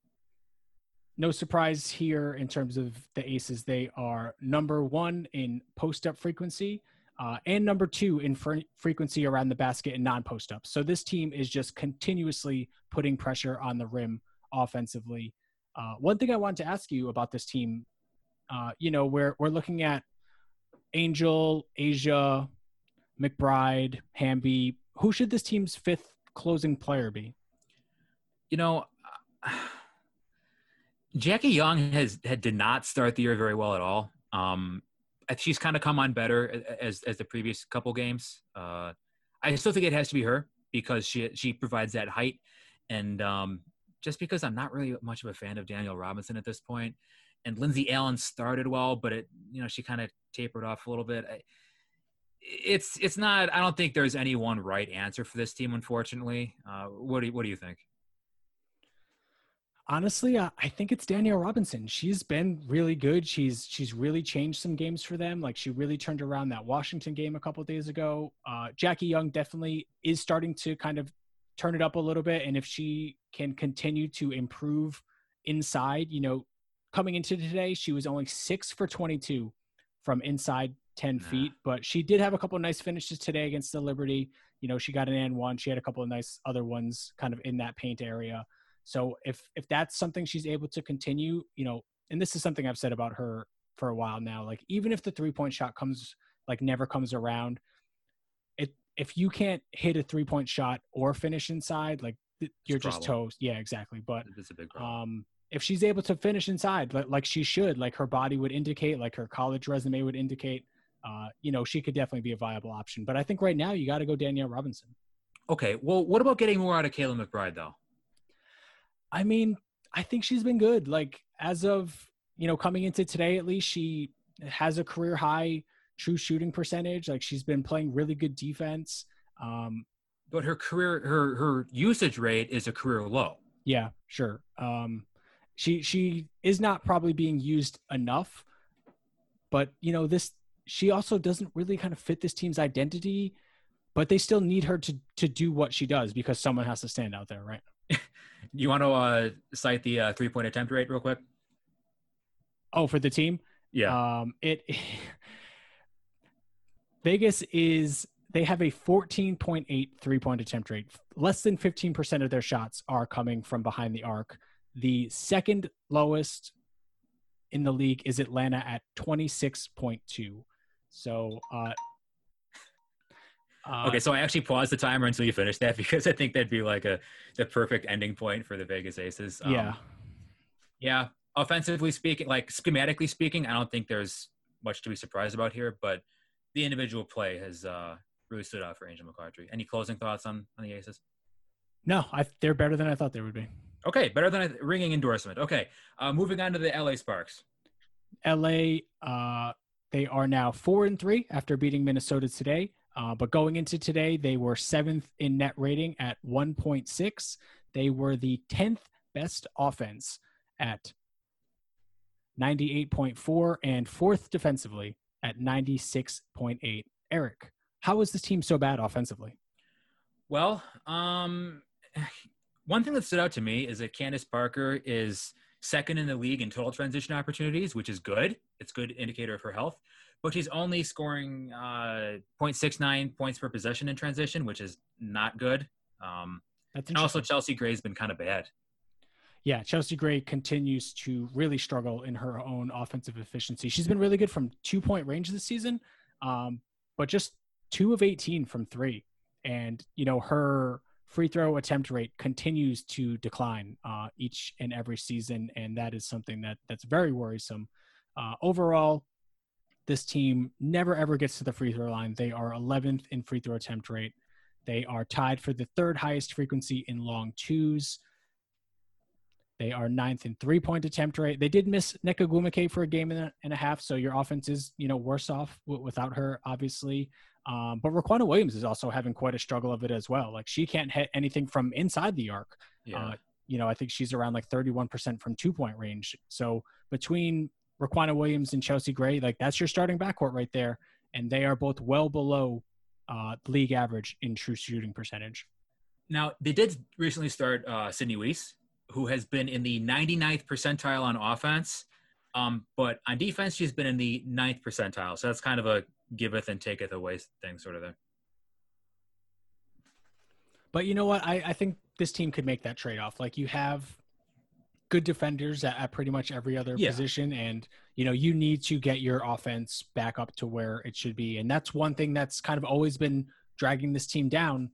no surprise here in terms of the aces. They are number one in post up frequency uh, and number two in fr- frequency around the basket and non post up. So this team is just continuously putting pressure on the rim offensively. Uh, one thing I wanted to ask you about this team, uh, you know, we're, we're looking at Angel, A'ja McBride, Hamby. Who should this team's fifth closing player be? You know, Jackie Young has had did not start the year very well at all. Um, she's kind of come on better as as the previous couple games. Uh, I still think it has to be her because she she provides that height, and um, just because I'm not really much of a fan of Danielle Robinson at this point, and Lindsay Allen started well, but it you know she kind of tapered off a little bit. I, it's it's not. I don't think there's any one right answer for this team, unfortunately. Uh, what do you, what do you think? Honestly, I, I think it's Danielle Robinson. She's been really good. She's she's really changed some games for them. Like she really turned around that Washington game a couple days ago. Uh, Jackie Young definitely is starting to kind of turn it up a little bit, and if she can continue to improve inside, you know, coming into today, she was only six for twenty-two from inside 10 feet, but she did have a couple of nice finishes today against the Liberty. You know, she got an and one. She had a couple of nice other ones kind of in that paint area. So if if that's something she's able to continue, you know, and this is something I've said about her for a while now, like even if the three point shot comes like never comes around, it if you can't hit a three point shot or finish inside, like th- you're just toast. Yeah, exactly. But it's a big problem. um, if she's able to finish inside like, like she should, like her body would indicate, like her college resume would indicate, uh, you know, she could definitely be a viable option. But I think right now you got to go Danielle Robinson. Okay. Well, what about getting more out of Kayla McBride though? I mean, I think she's been good. Like as of you know coming into today, at least she has a career high true shooting percentage. Like she's been playing really good defense. Um, but her career, her her usage rate is a career low. Yeah, sure. Um, she she is not probably being used enough, but you know this. She also doesn't really kind of fit this team's identity, but they still need her to to do what she does because someone has to stand out there, right? you want to uh, cite the uh, three point attempt rate real quick? Oh, for the team? Yeah. Um, it Vegas is they have a 14.8 three point attempt rate. Less than 15% of their shots are coming from behind the arc. The second lowest in the league is Atlanta at 26.2. So, uh, uh, okay, so I actually paused the timer until you finish that because I think that'd be like a the perfect ending point for the Vegas Aces. Um, yeah, yeah. Offensively speaking, like schematically speaking, I don't think there's much to be surprised about here. But the individual play has uh, really stood out for Angel McCoughtry. Any closing thoughts on on the Aces? No, I, they're better than I thought they would be. Okay, better than a ringing endorsement. Okay, uh, moving on to the LA Sparks. LA, uh, they are now four and three after beating Minnesota today. Uh, but going into today, they were seventh in net rating at 1.6. They were the 10th best offense at 98.4 and fourth defensively at 96.8. Eric, how is this team so bad offensively? Well, um, one thing that stood out to me is that Candace Parker is second in the league in total transition opportunities, which is good. It's good indicator of her health. But she's only scoring uh, 0.69 points per possession in transition, which is not good. Um, and also Chelsea Gray's been kind of bad. Yeah, Chelsea Gray continues to really struggle in her own offensive efficiency. She's been really good from two point range this season, um, but just two of 18 from three. And, you know, her free throw attempt rate continues to decline uh, each and every season. And that is something that that's very worrisome. Uh, overall, this team never ever gets to the free throw line. They are 11th in free throw attempt rate. They are tied for the third highest frequency in long twos. They are ninth in three point attempt rate. They did miss Nneka Ogwumike for a game and a, and a half, so your offense is you know worse off w- without her, obviously. Um, but Riquna Williams is also having quite a struggle of it as well. Like she can't hit anything from inside the arc. Yeah. Uh, you know, I think she's around like 31% from two point range. So between Riquna Williams and Chelsea Gray, like that's your starting backcourt right there. And they are both well below uh, league average in true shooting percentage. Now, they did recently start uh, Sydney Wiese, who has been in the 99th percentile on offense. Um, but on defense, she's been in the ninth percentile. So that's kind of a giveth and taketh away thing, sort of thing. But you know what? I, I think this team could make that trade off. Like you have good defenders at, at pretty much every other yeah. position, and you know you need to get your offense back up to where it should be. And that's one thing that's kind of always been dragging this team down,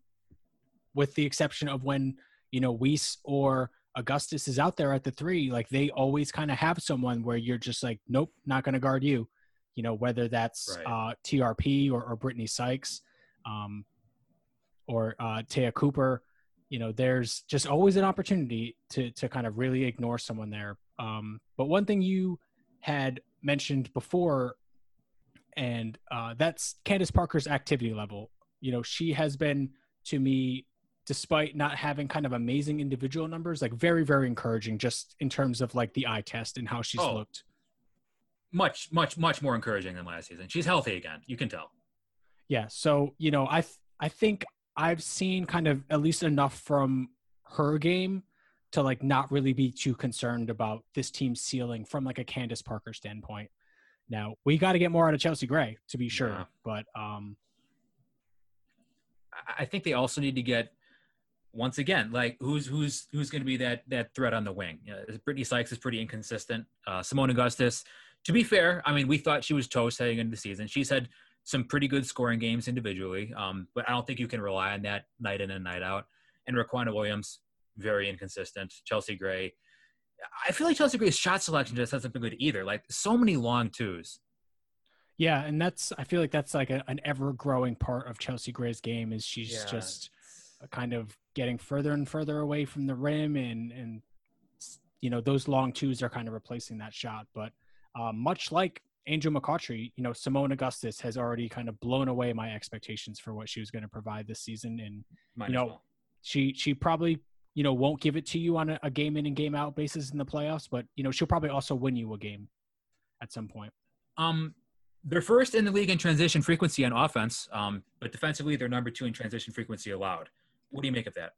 with the exception of when you know Wiese or Augustus is out there at the three, like they always kind of have someone where you're just like, nope, not going to guard you. You know, whether that's right. uh, TRP or, or Brittney Sykes um, or uh, Te'a Cooper. You know, there's just always an opportunity to to kind of really ignore someone there. Um, but one thing you had mentioned before, and uh, that's Candace Parker's activity level. You know, she has been to me despite not having kind of amazing individual numbers, like very, very encouraging just in terms of like the eye test and how she's oh, looked. Much, much, much more encouraging than last season. She's healthy again. You can tell. Yeah. So, you know, I, th- I think I've seen kind of at least enough from her game to like not really be too concerned about this team's ceiling from like a Candace Parker standpoint. Now we got to get more out of Chelsea Gray to be sure, yeah. but um, I think they also need to get once again, like who's who's who's going to be that that threat on the wing? You know, Brittney Sykes is pretty inconsistent. Uh, Seimone Augustus, to be fair, I mean we thought she was toast heading into the season. She's had some pretty good scoring games individually, um, but I don't think you can rely on that night in and night out. And Riquna Williams, very inconsistent. Chelsea Gray, I feel like Chelsea Gray's shot selection just hasn't been good either. Like so many long twos. Yeah, and that's I feel like that's like a, an ever growing part of Chelsea Gray's game is she's yeah. just kind of getting further and further away from the rim and and you know those long twos are kind of replacing that shot. But uh, much like Angel McCoughtry, you know Seimone Augustus has already kind of blown away my expectations for what she was going to provide this season, and Might you know well. she she probably you know won't give it to you on a, a game in and game out basis in the playoffs, but you know she'll probably also win you a game at some point. Um, they're first in the league in transition frequency on offense, um, but defensively they're number two in transition frequency allowed. What do you make of that?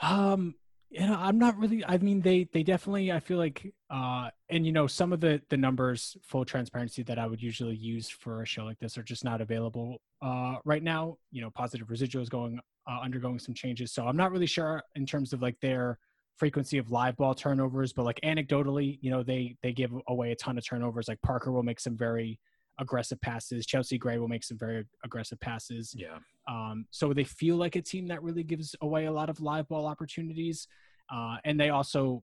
Um, you know, I'm not really. I mean, they they definitely. I feel like, uh, and you know, some of the the numbers, full transparency that I would usually use for a show like this are just not available uh, right now. You know, positive residual is going uh, undergoing some changes, so I'm not really sure in terms of like their frequency of live ball turnovers, but like anecdotally, you know, they they give away a ton of turnovers. Like Parker will make some very aggressive passes. Chelsea Gray will make some very aggressive passes. Yeah. Um, so they feel like a team that really gives away a lot of live ball opportunities. Uh, and they also,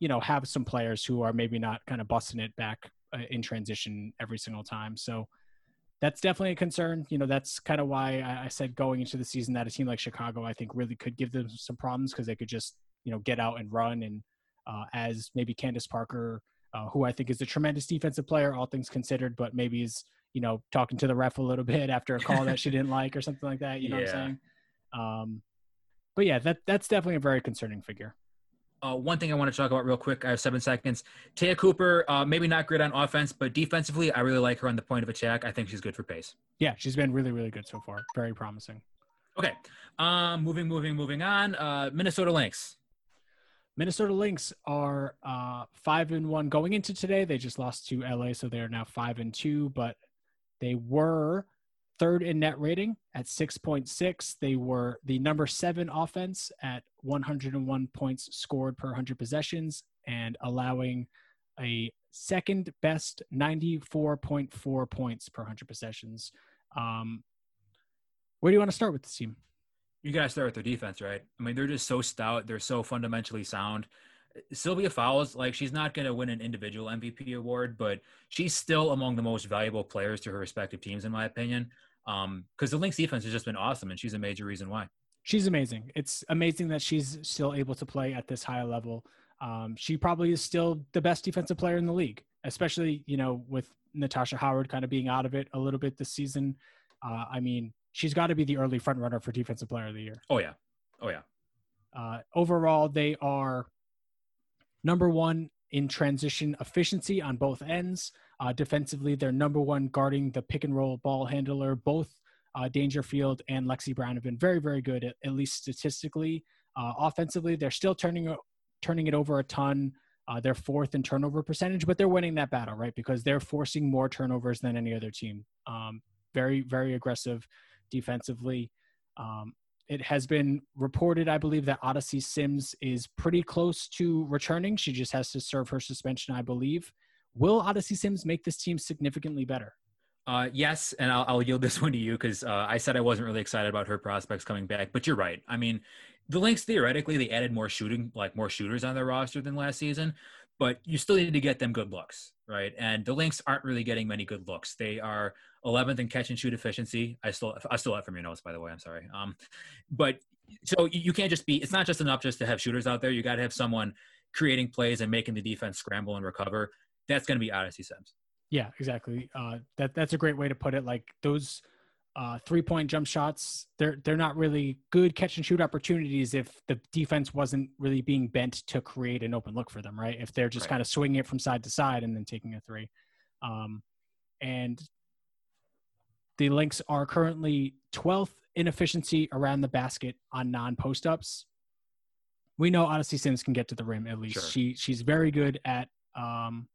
you know, have some players who are maybe not kind of busting it back uh, in transition every single time. So that's definitely a concern. You know, that's kind of why I, I said going into the season that a team like Chicago, I think, really could give them some problems because they could just you know get out and run and uh, as maybe Candace Parker, uh, who I think is a tremendous defensive player, all things considered, but maybe is you know talking to the ref a little bit after a call that she didn't like or something like that. You know yeah. what I'm saying? Um, but yeah, that that's definitely a very concerning figure. Uh, one thing I want to talk about real quick. I have seven seconds. Te'a Cooper, uh, maybe not great on offense, but defensively, I really like her on the point of attack. I think she's good for pace. Yeah, she's been really, really good so far. Very promising. Okay. Um, moving, moving, moving on. Uh, Minnesota Lynx. Minnesota Lynx are uh, five and one going into today. They just lost to LA, so they are now five and two. But they were third in net rating at six point six. They were the number seven offense at 101 points scored per 100 possessions, and allowing a second best 94.4 points per 100 possessions. Um, where do you want to start with this team? You got to start with their defense, right? I mean, they're just so stout. They're so fundamentally sound. Sylvia Fowles, like, she's not going to win an individual MVP award, but she's still among the most valuable players to her respective teams, in my opinion. Because um, the Lynx defense has just been awesome, and she's a major reason why. She's amazing. It's amazing that she's still able to play at this high level. Um, she probably is still the best defensive player in the league, especially you know with Natasha Howard kind of being out of it a little bit this season. Uh, I mean, she's got to be the early front runner for defensive player of the year. Oh yeah, oh yeah. Uh, overall, they are number one in transition efficiency on both ends. Uh, defensively, they're number one guarding the pick and roll ball handler. Both uh, Dangerfield and Lexie Brown have been very, very good, at, at least statistically. Uh, offensively, they're still turning turning it over a ton. Uh, they're fourth in turnover percentage, but they're winning that battle, right? Because they're forcing more turnovers than any other team. Um, very, very aggressive defensively. Um, it has been reported, I believe, that Odyssey Sims is pretty close to returning. She just has to serve her suspension, I believe. Will Odyssey Sims make this team significantly better? Uh, yes, and I'll, I'll, yield this one to you because uh, I said I wasn't really excited about her prospects coming back, but you're right. I mean, the Lynx theoretically they added more shooting, like more shooters on their roster than last season, but you still need to get them good looks, right? And the Lynx aren't really getting many good looks. They are 11th in catch and shoot efficiency. I still I still have from your notes, by the way. I'm sorry. Um, but so you can't just be. It's not just enough just to have shooters out there. You got to have someone creating plays and making the defense scramble and recover. That's going to be Odyssey Sims. Yeah, exactly. Uh, that that's a great way to put it. Like those uh, three point jump shots, they're they're not really good catch and shoot opportunities if the defense wasn't really being bent to create an open look for them, right? If they're just right. kind of swinging it from side to side and then taking a three. Um, and the Lynx are currently 12th in efficiency around the basket on non post ups. We know Odyssey Sims can get to the rim at least. Sure. She she's very good at um,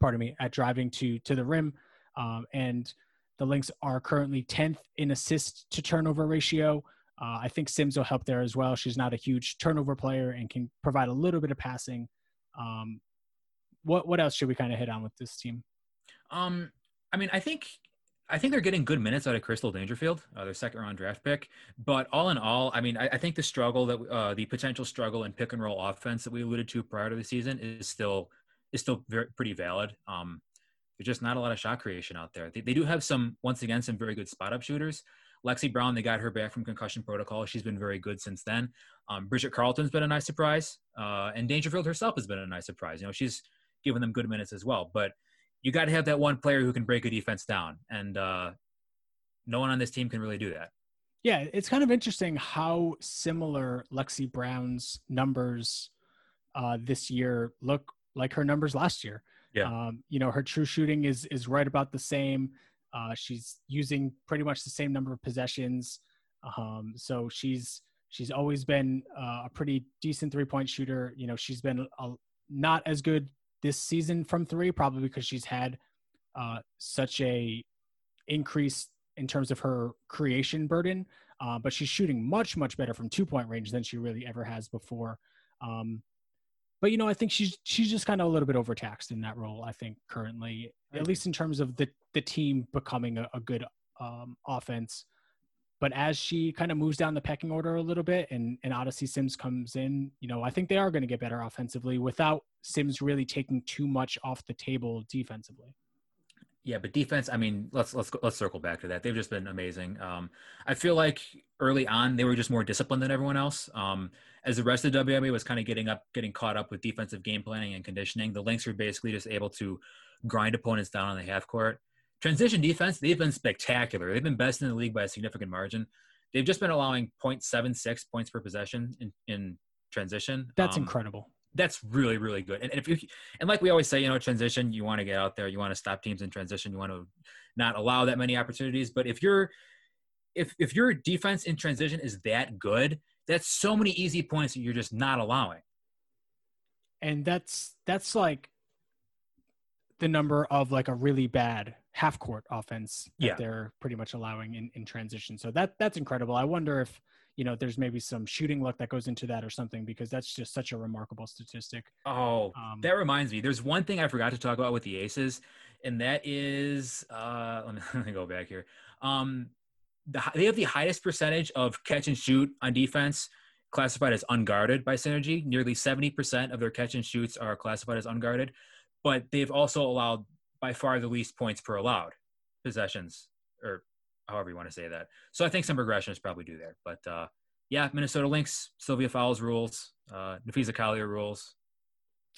pardon me at driving to to the rim, um, and the Lynx are currently 10th in assist to turnover ratio. Uh, I think Sims will help there as well. She's not a huge turnover player and can provide a little bit of passing. Um, what what else should we kind of hit on with this team? Um, I mean, I think I think they're getting good minutes out of Crystal Dangerfield, uh, their second round draft pick. But all in all, I mean, I, I think the struggle that uh, the potential struggle in pick and roll offense that we alluded to prior to the season is still is still very pretty valid. Um, there's just not a lot of shot creation out there. They, they do have some once again some very good spot up shooters. Lexie Brown, they got her back from concussion protocol. She's been very good since then. Um, Bridget Carleton's been a nice surprise, uh, and Dangerfield herself has been a nice surprise. You know, she's given them good minutes as well. But you got to have that one player who can break a defense down, and uh, no one on this team can really do that. Yeah, it's kind of interesting how similar Lexie Brown's numbers uh, this year look like her numbers last year. Yeah. Um, you know, her true shooting is is right about the same. Uh, she's using pretty much the same number of possessions. Um, so she's she's always been uh, a pretty decent three point shooter. You know, she's been a, not as good this season from three, probably because she's had uh, such a increase in terms of her creation burden. Uh, but she's shooting much much better from two point range than she really ever has before. Um, but you know, I think she's she's just kind of a little bit overtaxed in that role. I think currently, at least in terms of the the team becoming a, a good um, offense. But as she kind of moves down the pecking order a little bit, and and Odyssey Sims comes in, you know, I think they are going to get better offensively without Sims really taking too much off the table defensively. Yeah, but defense. I mean, let's let's let's circle back to that. They've just been amazing. Um, I feel like early on they were just more disciplined than everyone else. Um, as the rest of the WNBA was kind of getting up, getting caught up with defensive game planning and conditioning, the Lynx were basically just able to grind opponents down on the half court. Transition defense, they've been spectacular. They've been best in the league by a significant margin. They've just been allowing 0.76 points per possession in, in transition. That's um, incredible that's really really good. And, and if you and like we always say you know transition you want to get out there you want to stop teams in transition you want to not allow that many opportunities. But if you're if if your defense in transition is that good that's so many easy points that you're just not allowing. And that's that's like the number of like a really bad half court offense that yeah. they're pretty much allowing in, in transition. So that that's incredible. I wonder if you know there's maybe some shooting luck that goes into that or something because that's just such a remarkable statistic. Oh um, that reminds me there's one thing i forgot to talk about with the aces and that is uh let me, let me go back here. Um the, they have the highest percentage of catch and shoot on defense classified as unguarded by synergy. Nearly 70% of their catch and shoots are classified as unguarded but they've also allowed by far the least points per allowed possessions or however you want to say that. So I think some regression is probably due there. But uh, yeah, Minnesota Lynx, Sylvia Fowles rules, uh, Napheesa Collier rules.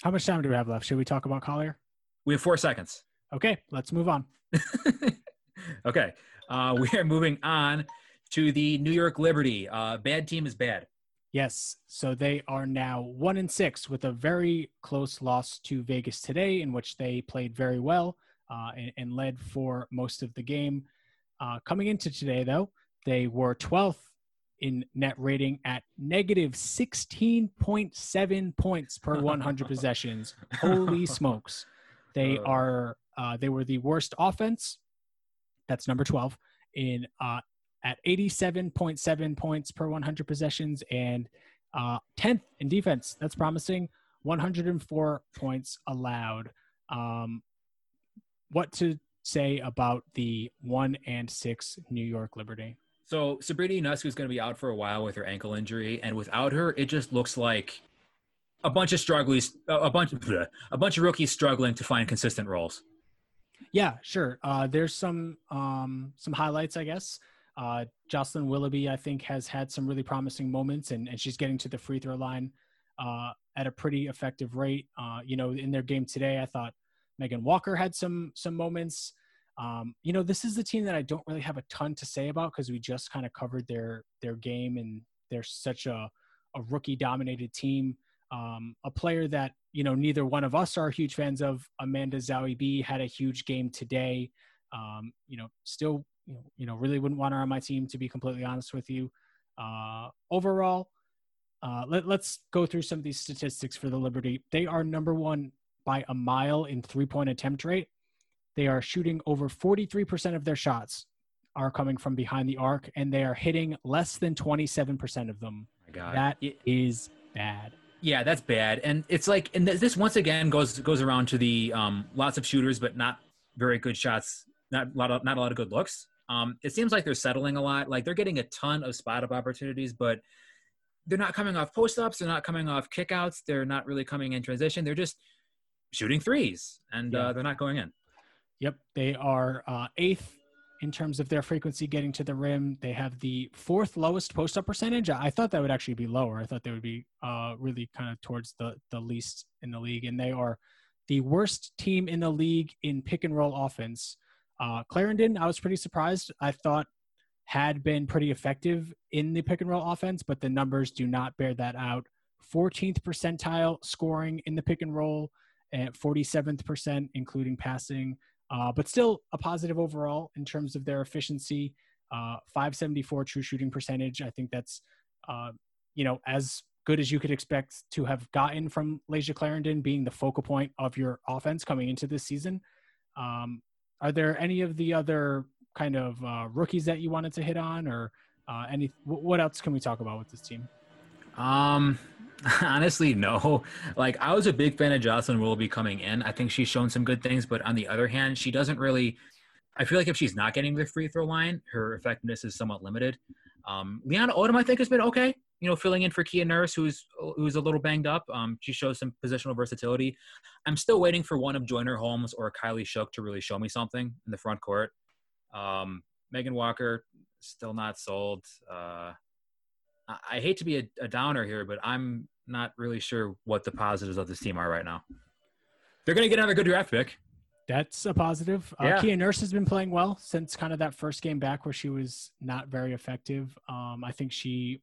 How much time do we have left? Should we talk about Collier? We have four seconds. Okay, let's move on. okay, uh, we are moving on to the New York Liberty. Uh, bad team is bad. Yes, so they are now one and six with a very close loss to Vegas today, in which they played very well uh, and, and, led for most of the game. Uh, coming into today, though, they were 12th in net rating at negative 16.7 points per 100 possessions. Holy smokes. They uh. are uh, they were the worst offense. That's number 12 in uh, at 87.7 points per 100 possessions and uh, 10th in defense. That's promising. 104 points allowed. Um, what to say about the one and six New York Liberty? So Sabrina Ionescu is going to be out for a while with her ankle injury, and without her, it just looks like a bunch of strugglers, a bunch, of, a bunch of rookies struggling to find consistent roles. Yeah, sure. Uh, there's some um, some highlights, I guess. Uh, Jocelyn Willoughby, I think, has had some really promising moments, and, and she's getting to the free throw line uh, at a pretty effective rate. Uh, you know, in their game today, I thought Megan Walker had some some moments. Um, you know, this is the team that I don't really have a ton to say about because we just kind of covered their their game and they're such a a rookie dominated team. Um, a player that you know neither one of us are huge fans of. Amanda Zahui B had a huge game today. Um, you know, still you know, you know really wouldn't want her on my team to be completely honest with you. Uh, overall, uh, let, let's go through some of these statistics for the Liberty. They are number one by a mile in three point attempt rate. They are shooting over 43% of their shots are coming from behind the arc, and they are hitting less than 27% of them. Oh my God. That is bad. Yeah, that's bad. And it's like, and this once again goes goes around to the um, lots of shooters, but not very good shots not a lot of not a lot of good looks. Um, it seems like they're settling a lot. Like they're getting a ton of spot up opportunities, but they're not coming off post ups. They're not coming off kickouts. They're not really coming in transition. They're just shooting threes, and yeah. uh, they're not going in. Yep, they are uh, eighth in terms of their frequency getting to the rim. They have the fourth lowest post up percentage. I thought that would actually be lower. I thought they would be uh, really kind of towards the the least in the league, and they are the worst team in the league in pick and roll offense. Uh, Clarendon, I was pretty surprised. I thought had been pretty effective in the pick and roll offense, but the numbers do not bear that out. 14th percentile scoring in the pick and roll, at 47th percent, including passing uh, but still a positive overall in terms of their efficiency. Uh, 574 true shooting percentage. I think that's, uh, you know, as good as you could expect to have gotten from Layshia Clarendon being the focal point of your offense coming into this season. Um, are there any of the other kind of uh, rookies that you wanted to hit on, or uh, any? What else can we talk about with this team? Um, Honestly, no. Like I was a big fan of Jocelyn Willoughby coming in. I think she's shown some good things, but on the other hand, she doesn't really. I feel like if she's not getting the free throw line, her effectiveness is somewhat limited. Um, Leaonna Odom, I think, has been okay. You know, filling in for Kia Nurse, who's who's a little banged up. Um, she shows some positional versatility. I'm still waiting for one of Joyner Holmes or Kylee Shook to really show me something in the front court. Um, Megan Walker, still not sold. Uh, I hate to be a, a, downer here, but I'm not really sure what the positives of this team are right now. They're going to get another good draft pick. That's a positive. Uh. Kia Nurse has been playing well since kind of that first game back where she was not very effective. Um, I think she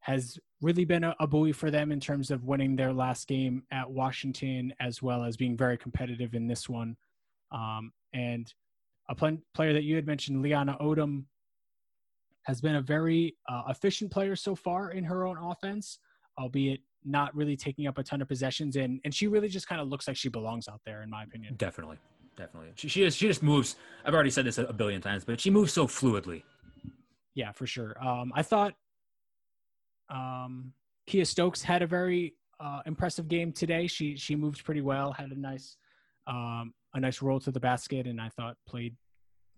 has really been a, a, buoy for them in terms of winning their last game at Washington, as well as being very competitive in this one. Um, and a pl- player that you had mentioned, Leaonna Odom, has been a very uh, efficient player so far in her own offense, albeit not really taking up a ton of possessions. And and she really just kind of looks like she belongs out there, in my opinion. Definitely, definitely. She she just she just moves. I've already said this a billion times, but she moves so fluidly. Yeah, for sure. Um, I thought um, Kiah Stokes had a very uh, impressive game today. She she moved pretty well, had a nice um, a nice roll to the basket, and I thought played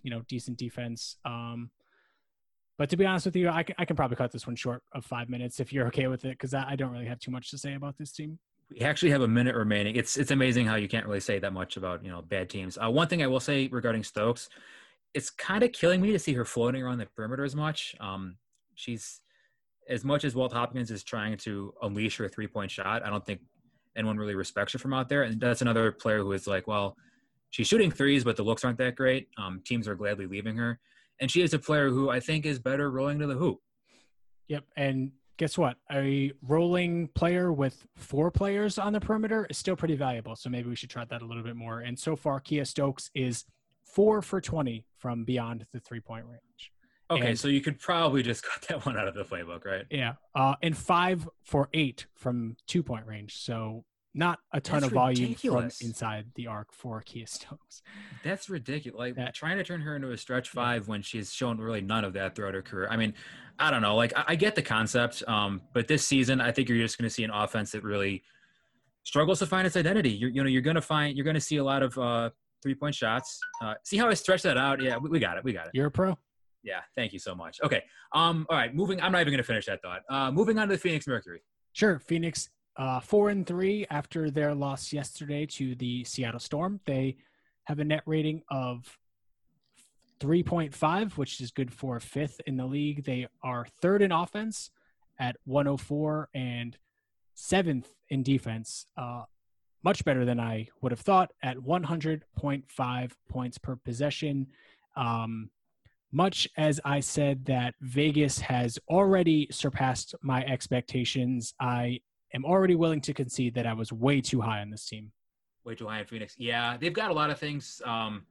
you know decent defense. Um, but to be honest with you, I can, I can probably cut this one short of five minutes if you're okay with it, because I, don't really have too much to say about this team. We actually have a minute remaining. It's it's amazing how you can't really say that much about you know bad teams. Uh, one thing I will say regarding Stokes, it's kind of killing me to see her floating around the perimeter as much. Um, she's as much as Walt Hopkins is trying to unleash her three point shot. I don't think anyone really respects her from out there, and that's another player who is like, well, she's shooting threes, but the looks aren't that great. Um, teams are gladly leaving her and she is a player who I think is better rolling to the hoop. Yep, and guess what? A rolling player with four players on the perimeter is still pretty valuable. So maybe we should try that a little bit more. And so far, Kiah Stokes is four for 20 from beyond the three point range. Okay, and, so you could probably just cut that one out of the playbook, right? Yeah. Uh, and five for eight from two point range. So not a ton That's of volume ridiculous. from inside the arc for Kiah Stokes. That's ridiculous. Like that, trying to turn her into a stretch five yeah. when she's shown really none of that throughout her career. I mean, I don't know. Like I, I get the concept, um, but this season, I think you're just going to see an offense that really struggles to find its identity. You're, you know, you're going to find you're going to see a lot of uh, three point shots. Uh, see how I stretch that out? Yeah, we, we got it. We got it. You're a pro. Yeah, thank you so much. Okay. Um, all right, moving. I'm not even going to finish that thought. Uh, moving on to the Phoenix Mercury. Sure. Phoenix uh, four and three after their loss yesterday to the Seattle Storm. They have a net rating of 3.5, which is good for fifth in the league. They are third in offense at 104 and seventh in defense. Uh, much better than I would have thought at 100.5 points per possession. Um, much as I said that Vegas has already surpassed my expectations, I am already willing to concede that I was way too high on this team. Way too high in Phoenix. Yeah, they've got a lot of things. Um,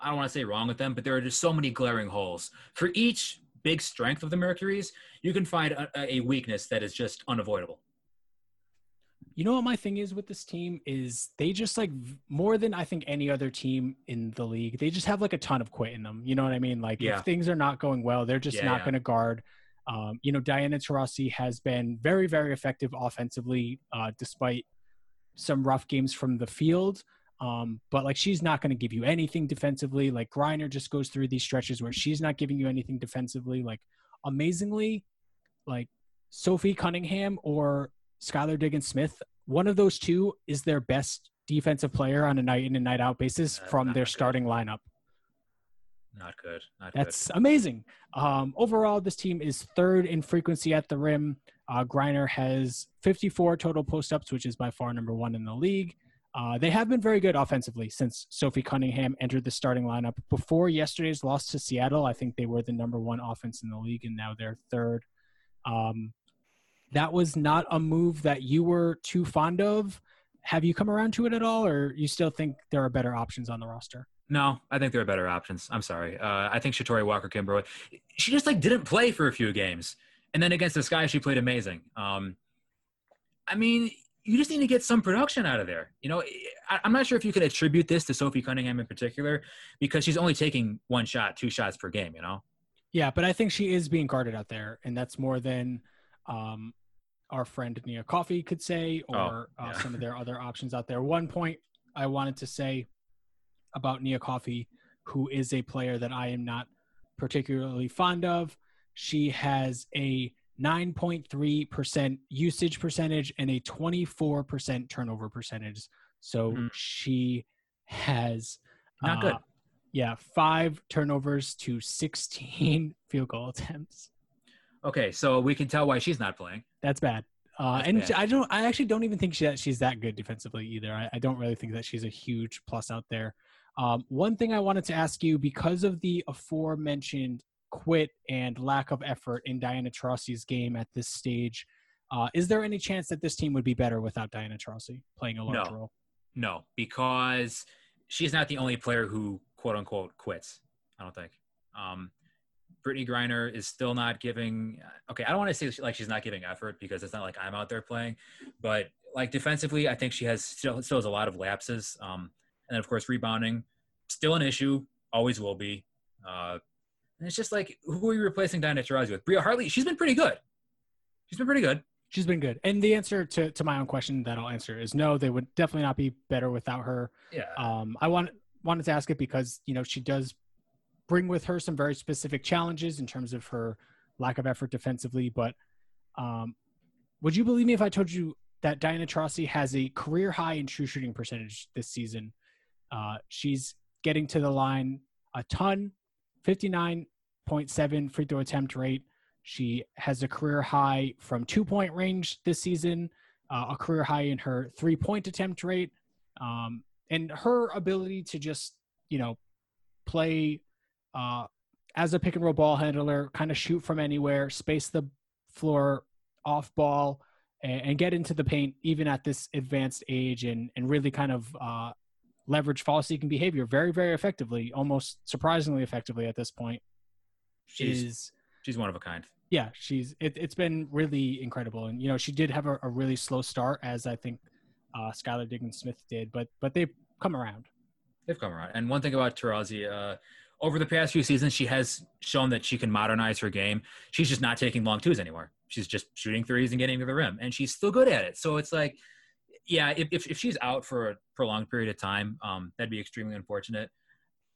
I don't want to say wrong with them, but there are just so many glaring holes. For each big strength of the Mercury's, you can find a, a weakness that is just unavoidable. You know what my thing is with this team is they just like more than I think any other team in the league. They just have like a ton of quit in them. You know what I mean? Like yeah. if things are not going well, they're just yeah, not yeah. going to guard. Um, you know, Diana Taurasi has been very, very effective offensively, uh, despite some rough games from the field. Um, but like she's not going to give you anything defensively. Like Griner just goes through these stretches where she's not giving you anything defensively. Like amazingly, like Sophie Cunningham or Skylar Diggins Smith, one of those two is their best defensive player on a night in and night out basis That's from their starting lineup. Not good. Not That's amazing. Um, overall, this team is third in frequency at the rim. Uh, Griner has 54 total post ups, which is by far number one in the league. Uh, they have been very good offensively since Sophie Cunningham entered the starting lineup. Before yesterday's loss to Seattle, I think they were the number one offense in the league, and now they're third. Um, that was not a move that you were too fond of. Have you come around to it at all, or you still think there are better options on the roster? No, I think there are better options. I'm sorry. Uh, I think Shatori Walker Kimbrough, she just like didn't play for a few games, and then against this guy, she played amazing. Um, I mean, you just need to get some production out of there. You know, I, I'm not sure if you could attribute this to Sophie Cunningham in particular because she's only taking one shot, two shots per game. You know. Yeah, but I think she is being guarded out there, and that's more than um, our friend Nia Coffey could say, or Oh, uh, some of their other options out there. One point I wanted to say about Nia Coffey, who is a player that I am not particularly fond of. She has a 9.3% usage percentage and a 24% turnover percentage. So Mhm. she has Not good. uh, yeah, five turnovers to 16 field goal attempts. Okay, so we can tell why she's not playing. That's bad. Uh, That's and bad. I don't. I actually don't even think she, she's that good defensively either. I, I don't really think that she's a huge plus out there. Um, one thing I wanted to ask you because of the aforementioned quit and lack of effort in Diana Taurasi's game at this stage, uh, is there any chance that this team would be better without Diana Taurasi playing a large No. role? No, because she's not the only player who quote unquote quits. I don't think. Um, Brittney Griner is still not giving. Okay, I don't want to say like she's not giving effort because it's not like I'm out there playing, but like defensively, I think she has still still has a lot of lapses. Um, and then of course rebounding, still an issue, always will be. Uh, and it's just like who are you replacing Diana Taurasi with? Bria Hartley, she's been pretty good. She's been pretty good. She's been good. And the answer to, to my own question that I'll answer is no, they would definitely not be better without her. Yeah. Um, I want, wanted to ask it because, you know, she does bring with her some very specific challenges in terms of her lack of effort defensively. But um, would you believe me if I told you that Diana Taurasi has a career high in true shooting percentage this season? Uh, she's getting to the line a ton, 59.7 free throw attempt rate. She has a career high from two point range this season, uh, a career high in her three point attempt rate. Um, and her ability to just, you know, play uh, as a pick and roll ball handler, kind of shoot from anywhere, space the floor off ball, and, and get into the paint, even at this advanced age, and, and really kind of uh, leverage foul seeking behavior very, very effectively, almost surprisingly effectively at this point. She's is she's one of a kind. yeah, she's it, it's been really incredible, and you know she did have a, a really slow start, as I think uh, Skylar Diggins Smith did, but but they've come around. They've come around. And one thing about Taurasi, uh, over the past few seasons, she has shown that she can modernize her game. She's just not taking long twos anymore. She's just shooting threes and getting to the rim, and she's still good at it. So it's like, yeah, if, if, if she's out for a prolonged period of time, um, that'd be extremely unfortunate.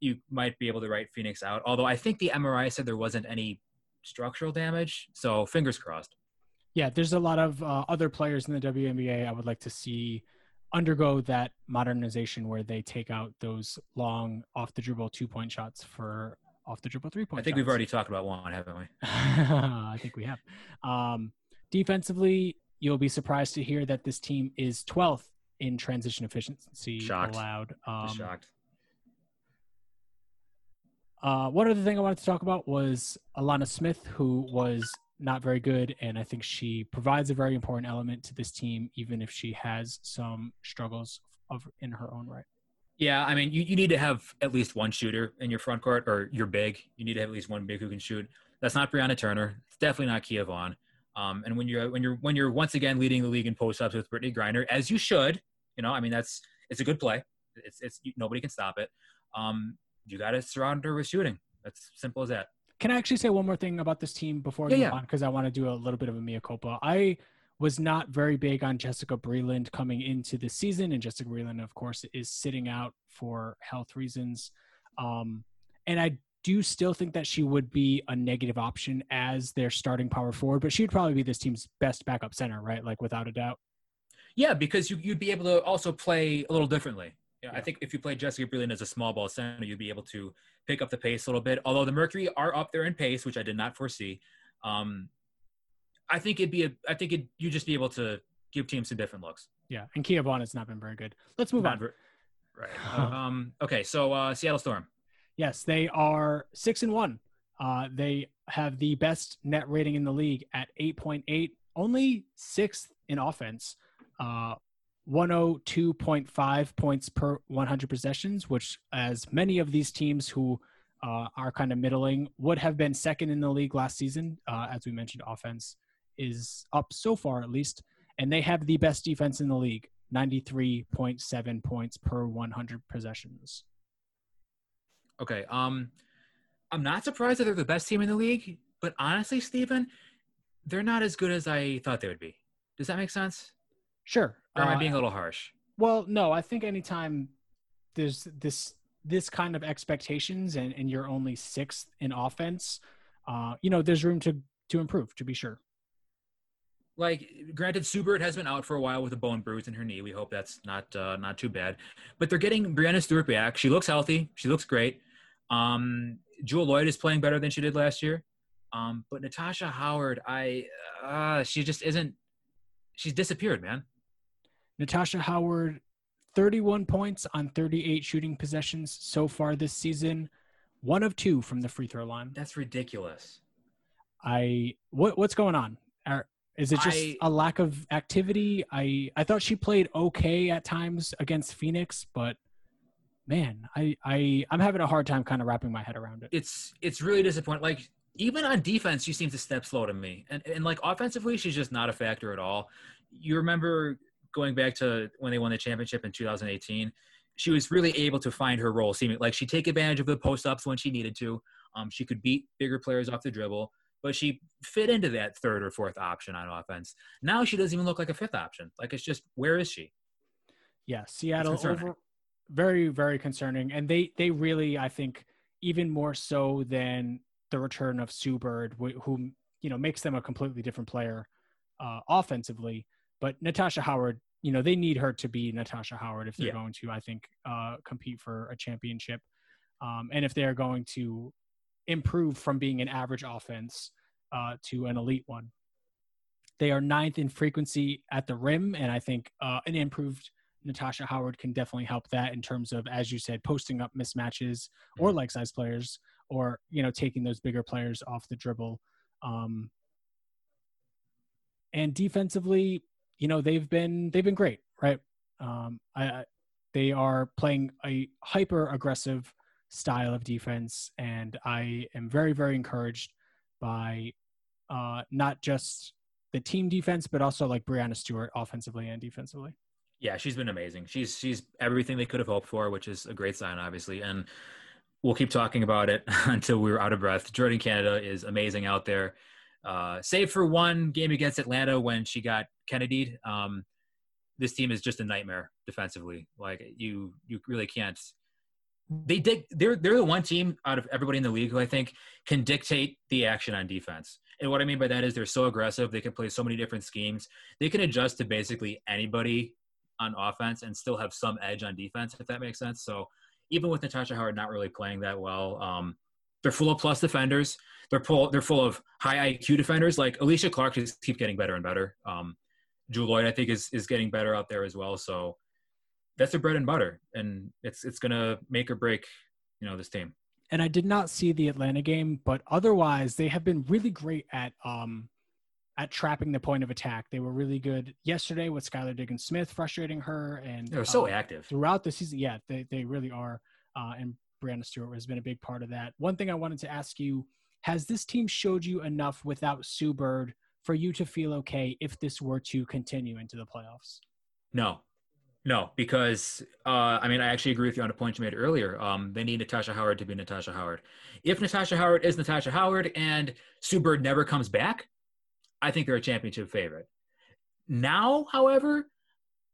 You might be able to write Phoenix out, although I think the MRI said there wasn't any structural damage. So fingers crossed. Yeah, there's a lot of uh, other players in the WNBA I would like to see undergo that modernization where they take out those long off the dribble two point shots for off the dribble three point. Shots. I think we've already talked about one, haven't we? I think we have. Um, defensively, you'll be surprised to hear that this team is 12th in transition efficiency Shocked. allowed. Um, shocked. Uh, one other thing I wanted to talk about was Alanna Smith, who was not very good, and I think she provides a very important element to this team, even if she has some struggles of in her own right. Yeah, I mean, you, you need to have at least one shooter in your front court, or you're big. You need to have at least one big who can shoot. That's not Brianna Turner. It's definitely not Kia Vaughn. Um, and when you're when you're when you're once again leading the league in post ups with Brittney Griner, as you should, you know, I mean, that's it's a good play. It's it's nobody can stop it. Um, you got to surround her with shooting. That's simple as that. Can I actually say one more thing about this team before Yeah, we yeah. on? Because I want to do a little bit of a mea culpa. I was not very big on Jessica Breland coming into the season, and Jessica Breland, of course, is sitting out for health reasons. Um, and I do you still think that she would be a negative option as their starting power forward, but she'd probably be this team's best backup center, right? Like without a doubt. Yeah, because you, would be able to also play a little differently. Yeah, I think if you play Jessica Breland as a small ball center, you'd be able to pick up the pace a little bit. Although the Mercury are up there in pace, which I did not foresee. Um, I think it'd be a. I think it You'd just be able to give teams some different looks. Yeah, and Kia Vaughn has not been very good. Let's move not on. Ver- right. um. Okay. So uh, Seattle Storm. Yes, they are six and one. Uh, they have the best net rating in the league at 8.8, only sixth in offense. Uh, 102.5 points per 100 possessions, which, as many of these teams who uh, are kind of middling, would have been second in the league last season. Uh, as we mentioned, offense is up so far, at least. And they have the best defense in the league 93.7 points per 100 possessions. Okay. Um, I'm not surprised that they're the best team in the league, but honestly, Stephen, they're not as good as I thought they would be. Does that make sense? Sure. Or am uh, I being a little harsh? Well, no. I think anytime there's this this kind of expectations and, and you're only sixth in offense, uh, you know, there's room to to improve. To be sure. Like, granted, Sue Bird has been out for a while with a bone bruise in her knee. We hope that's not uh, not too bad. But they're getting Breanna Stewart back. She looks healthy. She looks great. Um, Jewell Loyd is playing better than she did last year. Um, but Natasha Howard, I uh, she just isn't. She's disappeared, man. Natasha Howard, 31 points on 38 shooting possessions so far this season. One of two from the free throw line. That's ridiculous. I what what's going on? Are, is it just I, a lack of activity? I I thought she played okay at times against Phoenix, but man, I I I'm having a hard time kind of wrapping my head around it. It's it's really disappointing. Like even on defense, she seems to step slow to me, and and like offensively, she's just not a factor at all. You remember going back to when they won the championship in 2018, she was really able to find her role. Seeming like she take advantage of the post ups when she needed to. Um, she could beat bigger players off the dribble but she fit into that third or fourth option on offense. Now she doesn't even look like a fifth option. Like it's just where is she? Yeah, Seattle over very very concerning, and they they really I think even more so than the return of Sue Bird, who you know makes them a completely different player uh, offensively. But Natasha Howard, you know, they need her to be Natasha Howard if they're yeah. going to, I think, uh, compete for a championship. Um, and if they're going to improve from being an average offense uh, to an elite one. They are ninth in frequency at the rim, and I think uh, an improved Natasha Howard can definitely help that in terms of, as you said, posting up mismatches or mm-hmm. like size players, or you know, taking those bigger players off the dribble. Um, and defensively, you know, they've been they've been great, right? Um, I, they are playing a hyper aggressive style of defense. And I am very, very encouraged by uh, not just the team defense, but also like Breanna Stewart offensively and defensively. Yeah, she's been amazing. She's she's everything they could have hoped for, which is a great sign, obviously. And we'll keep talking about it until we're out of breath. Jordin Canada is amazing out there. Uh, save for one game against Atlanta when she got Chennedy. Um, this team is just a nightmare defensively. Like you, you really can't they dig they're they're the one team out of everybody in the league who I think can dictate the action on defense. And what I mean by that is they're so aggressive, they can play so many different schemes. They can adjust to basically anybody on offense and still have some edge on defense, if that makes sense. So even with Natasha Howard not really playing that well, um, they're full of plus defenders. They're full they're full of high IQ defenders. Like Alysha Clark just keep getting better and better. Um, Jewell Loyd, I think, is is getting better out there as well. So that's their bread and butter, and it's it's gonna make or break, you know, this team. And I did not see the Atlanta game, but otherwise they have been really great at um at trapping the point of attack. They were really good yesterday with Skylar Diggins Smith frustrating her, and they're so um, active throughout the season. Yeah, they they really are. Uh, and Breanna Stewart has been a big part of that. One thing I wanted to ask you: Has this team showed you enough without Sue Bird for you to feel okay if this were to continue into the playoffs? No, no, because uh, I mean, I actually agree with you on a point you made earlier. Um, they need Natasha Howard to be Natasha Howard. If Natasha Howard is Natasha Howard and Sue Bird never comes back, I think they're a championship favorite. Now, however,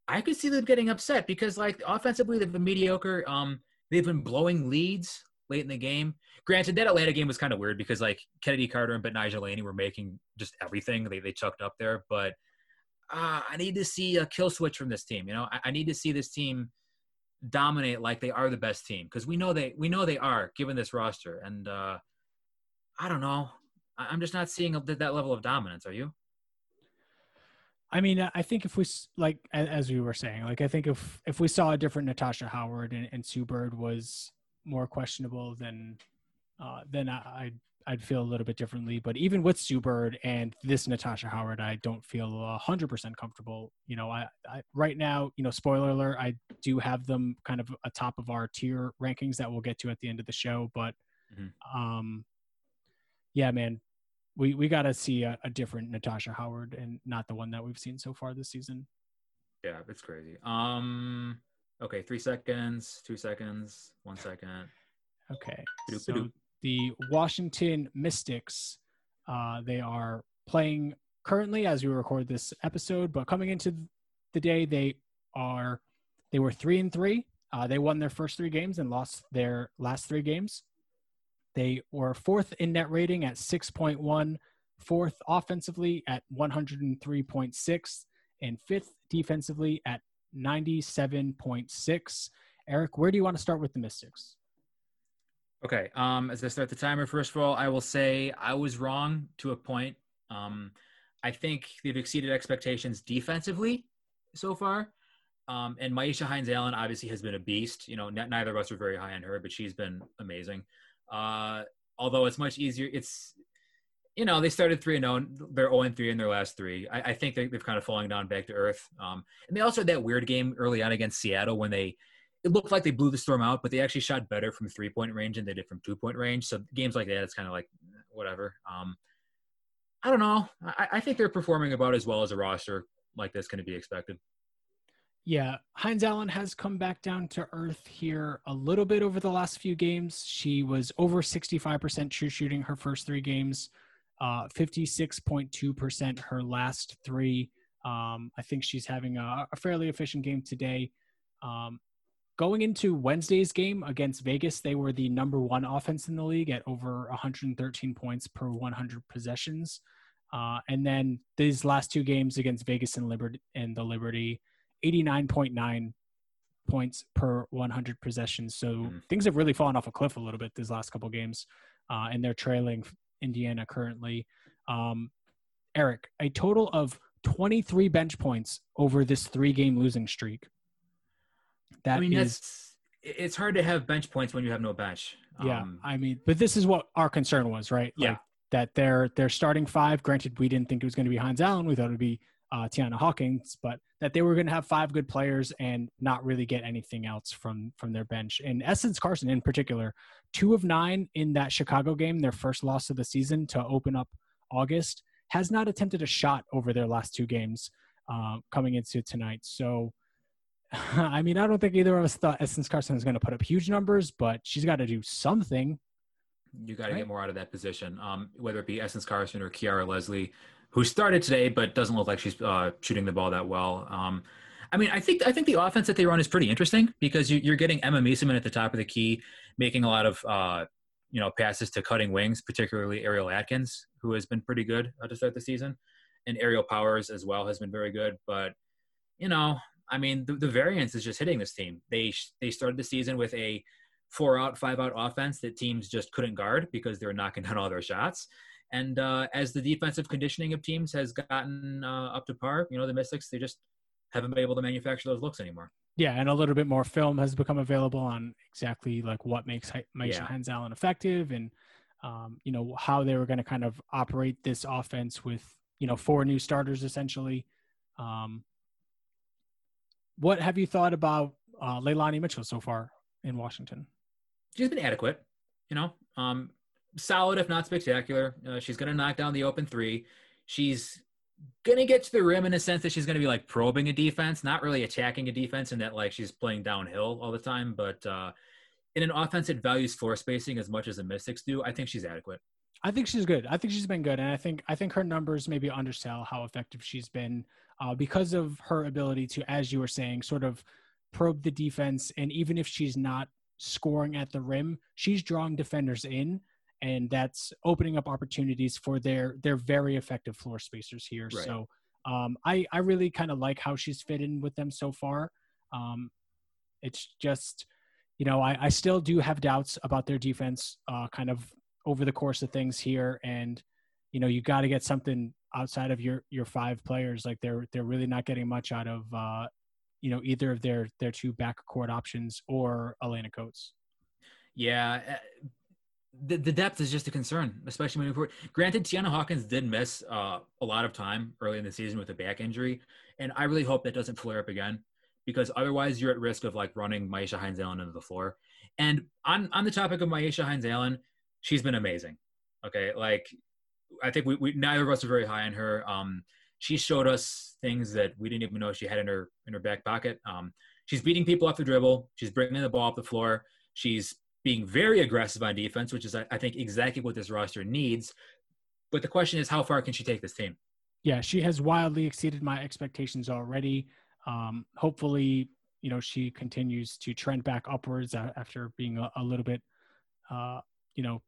I could see them getting upset because like offensively they've been mediocre. Um, they've been blowing leads late in the game. Granted, that Atlanta game was kind of weird because like Chennedy Carter and Betnijah Laney were making just everything they they chucked up there. But uh, I need to see a kill switch from this team. You know, I, I need to see this team dominate like they are the best team because we know they we know they are given this roster. And uh, I don't know. I'm just not seeing that level of dominance. Are you? I mean, I think if we like, as we were saying, like I think if if we saw a different Natasha Howard and, and Sue Bird was more questionable, then uh, then I I'd feel a little bit differently. But even with Sue Bird and this Natasha Howard, I don't feel hundred percent comfortable. You know, I, I right now, you know, spoiler alert, I do have them kind of atop of our tier rankings that we'll get to at the end of the show. But mm-hmm. um, yeah, man, we we got to see a, a, different Natasha Howard and not the one that we've seen so far this season. Yeah, it's crazy. Um, okay, three seconds, two seconds, one second. Okay, so the Washington Mystics, uh, they are playing currently as we record this episode, but coming into the day, they are they were three and three. Uh, they won their first three games and lost their last three games. They were fourth in net rating at 6.1, fourth offensively at 103.6, and fifth defensively at 97.6. Eric, where do you want to start with the Mystics? Okay. Um, as I start the timer, first of all, I will say I was wrong to a point. Um, I think they've exceeded expectations defensively so far. Um, and Myisha Hines Allen obviously has been a beast. You know, neither of us are very high on her, but she's been amazing. Uh, although it's much easier, it's you know they started three and zero. Oh, they're zero oh and three in their last three. I, I think they, have kind of falling down back to earth. Um, and they also had that weird game early on against Seattle when they it looked like they blew the storm out, but they actually shot better from three point range than they did from two point range. So games like that, it's kind of like whatever. Um, I don't know. I, I think they're performing about as well as a roster like this can be expected. Yeah, Hines Allen has come back down to earth here a little bit over the last few games. She was over 65% true shooting her first three games, uh, 56.2% her last three. Um, I think she's having a, a fairly efficient game today. Um, going into Wednesday's game against Vegas, they were the number one offense in the league at over 113 points per 100 possessions. Uh, and then these last two games against Vegas and Liberty and the Liberty, 89.9 points per 100 possessions. So mm. things have really fallen off a cliff a little bit these last couple games, uh, and they're trailing Indiana currently. Um, Eric, a total of 23 bench points over this three game losing streak. That I mean, is, it's hard to have bench points when you have no bench. Yeah, um, I mean, but this is what our concern was, right? Yeah. Like, that they're they're starting five. Granted, we didn't think it was going to be Hines Allen. We thought it would be uh, Tianna Hawkins, but that they were going to have five good players and not really get anything else from from their bench. And Essence Carson, in particular, two of nine in that Chicago game, their first loss of the season to open up August, has not attempted a shot over their last two games uh, coming into tonight. So. I mean, I don't think either of us thought Essence Carson was going to put up huge numbers, but she's got to do something. You got to right? get more out of that position, um, whether it be Essence Carson or Kiara Leslie who started today but doesn't look like she's uh, shooting the ball that well. Um, I mean, I think I think the offense that they run is pretty interesting because you, are getting Emma Meesseman at the top of the key, making a lot of uh, you know passes to cutting wings, particularly Ariel Atkins, who has been pretty good uh, to start the season, and Aerial Powers as well has been very good. But you know, I mean, the, the variance is just hitting this team. They they started the season with a four out, five out offense that teams just couldn't guard because they were knocking down all their shots. And uh, as the defensive conditioning of teams has gotten uh, up to par, you know, the Mystics, they just haven't been able to manufacture those looks anymore. Yeah, and a little bit more film has become available on exactly like what makes Mike yeah. Hines Allen effective and, um, you know, how they were going to kind of operate this offense with, you know, four new starters essentially. Um, what have you thought about uh, Leilani Mitchell so far in Washington? She's been adequate. You know, um, solid if not spectacular. Uh, she's going to knock down the open three. She's going to get to the rim in a sense that she's going to be like probing a defense, not really attacking a defense, and that like she's playing downhill all the time. But uh, in an offense that values floor spacing as much as the Mystics do, I think she's adequate. I think she's good. I think she's been good, and I think I think her numbers maybe undersell how effective she's been uh, because of her ability to, as you were saying, sort of probe the defense. And even if she's not scoring at the rim, she's drawing defenders in, and that's opening up opportunities for their their very effective floor spacers here. Right. So um, I I really kind of like how she's fit in with them so far. Um, it's just you know I, I still do have doubts about their defense, uh, kind of over the course of things here, and you know you got to get something outside of your your five players. Like they're they're really not getting much out of uh, you know either of their their two backcourt options or Alaina Coates. Yeah, eh, the, the depth is just a concern, especially moving forward. Granted, Tianna Hawkins did miss uh, a lot of time early in the season with a back injury, and I really hope that doesn't flare up again because otherwise you're at risk of like running Myisha Hines Allen into the floor. And on on the topic of Myisha Hines Allen, she's been amazing. Okay, like I think we, we neither of us are very high on her. Um, she showed us things that we didn't even know she had in her in her back pocket. Um, she's beating people off the dribble. She's bringing the ball up the floor. She's being very aggressive on defense, which is I, think exactly what this roster needs. But the question is, how far can she take this team? Yeah, she has wildly exceeded my expectations already. Um, hopefully, you know she continues to trend back upwards after being a, a little bit, uh, you know,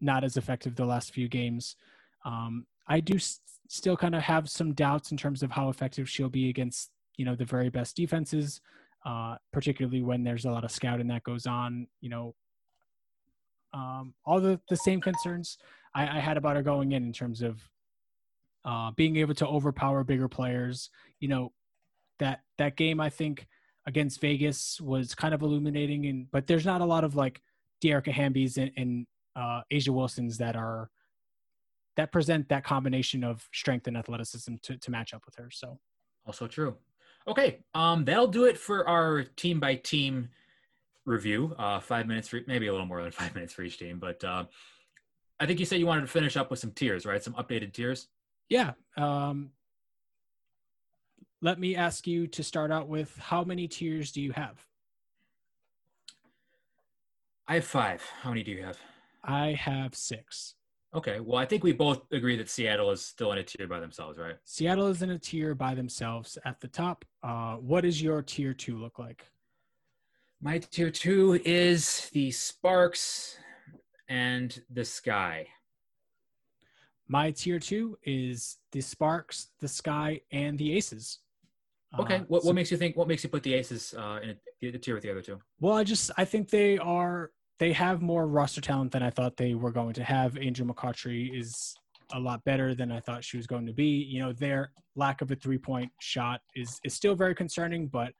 not as effective the last few games. Um, I do s- still kind of have some doubts in terms of how effective she'll be against you know the very best defenses, uh, particularly when there's a lot of scouting that goes on. You know, um, all the the same concerns I, I, had about her going in in terms of uh, being able to overpower bigger players. You know, that that game I think against Vegas was kind of illuminating, and but there's not a lot of like Dearica Hamby's and, and uh, A'ja Wilson's that are that present that combination of strength and athleticism to, to match up with her. So also true. Okay, um, that'll do it for our team by team review. Uh, five minutes for maybe a little more than five minutes for each team, but uh, I think you said you wanted to finish up with some tiers, right? Some updated tiers. Yeah. Um, let me ask you to start out with how many tiers do you have? I have five. How many do you have? I have six. Okay. Well, I think we both agree that Seattle is still in a tier by themselves, right? Seattle is in a tier by themselves at the top. Uh, what does your tier two look like? My tier two is the Sparks and the Sky. My tier two is the Sparks, the Sky, and the Aces. Okay. Uh, what, what makes you think? What makes you put the Aces uh, in a, the tier with the other two? Well, I just I think they are they have more roster talent than I thought they were going to have. Angel McCoughtry is a lot better than I thought she was going to be. You know, their lack of a three point shot is is still very concerning, but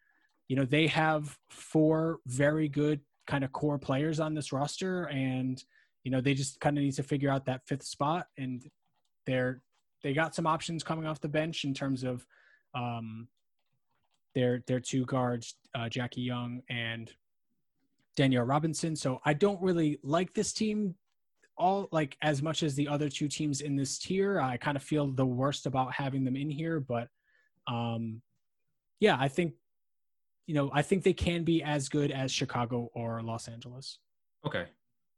you know, they have four very good kind of core players on this roster and you know, they just kind of need to figure out that fifth spot and they're they got some options coming off the bench in terms of um their their two guards, uh, Jackie Young and Danielle Robinson. So I don't really like this team all like as much as the other two teams in this tier. I kind of feel the worst about having them in here, but um yeah, I think you know, I think they can be as good as Chicago or Los Angeles. Okay.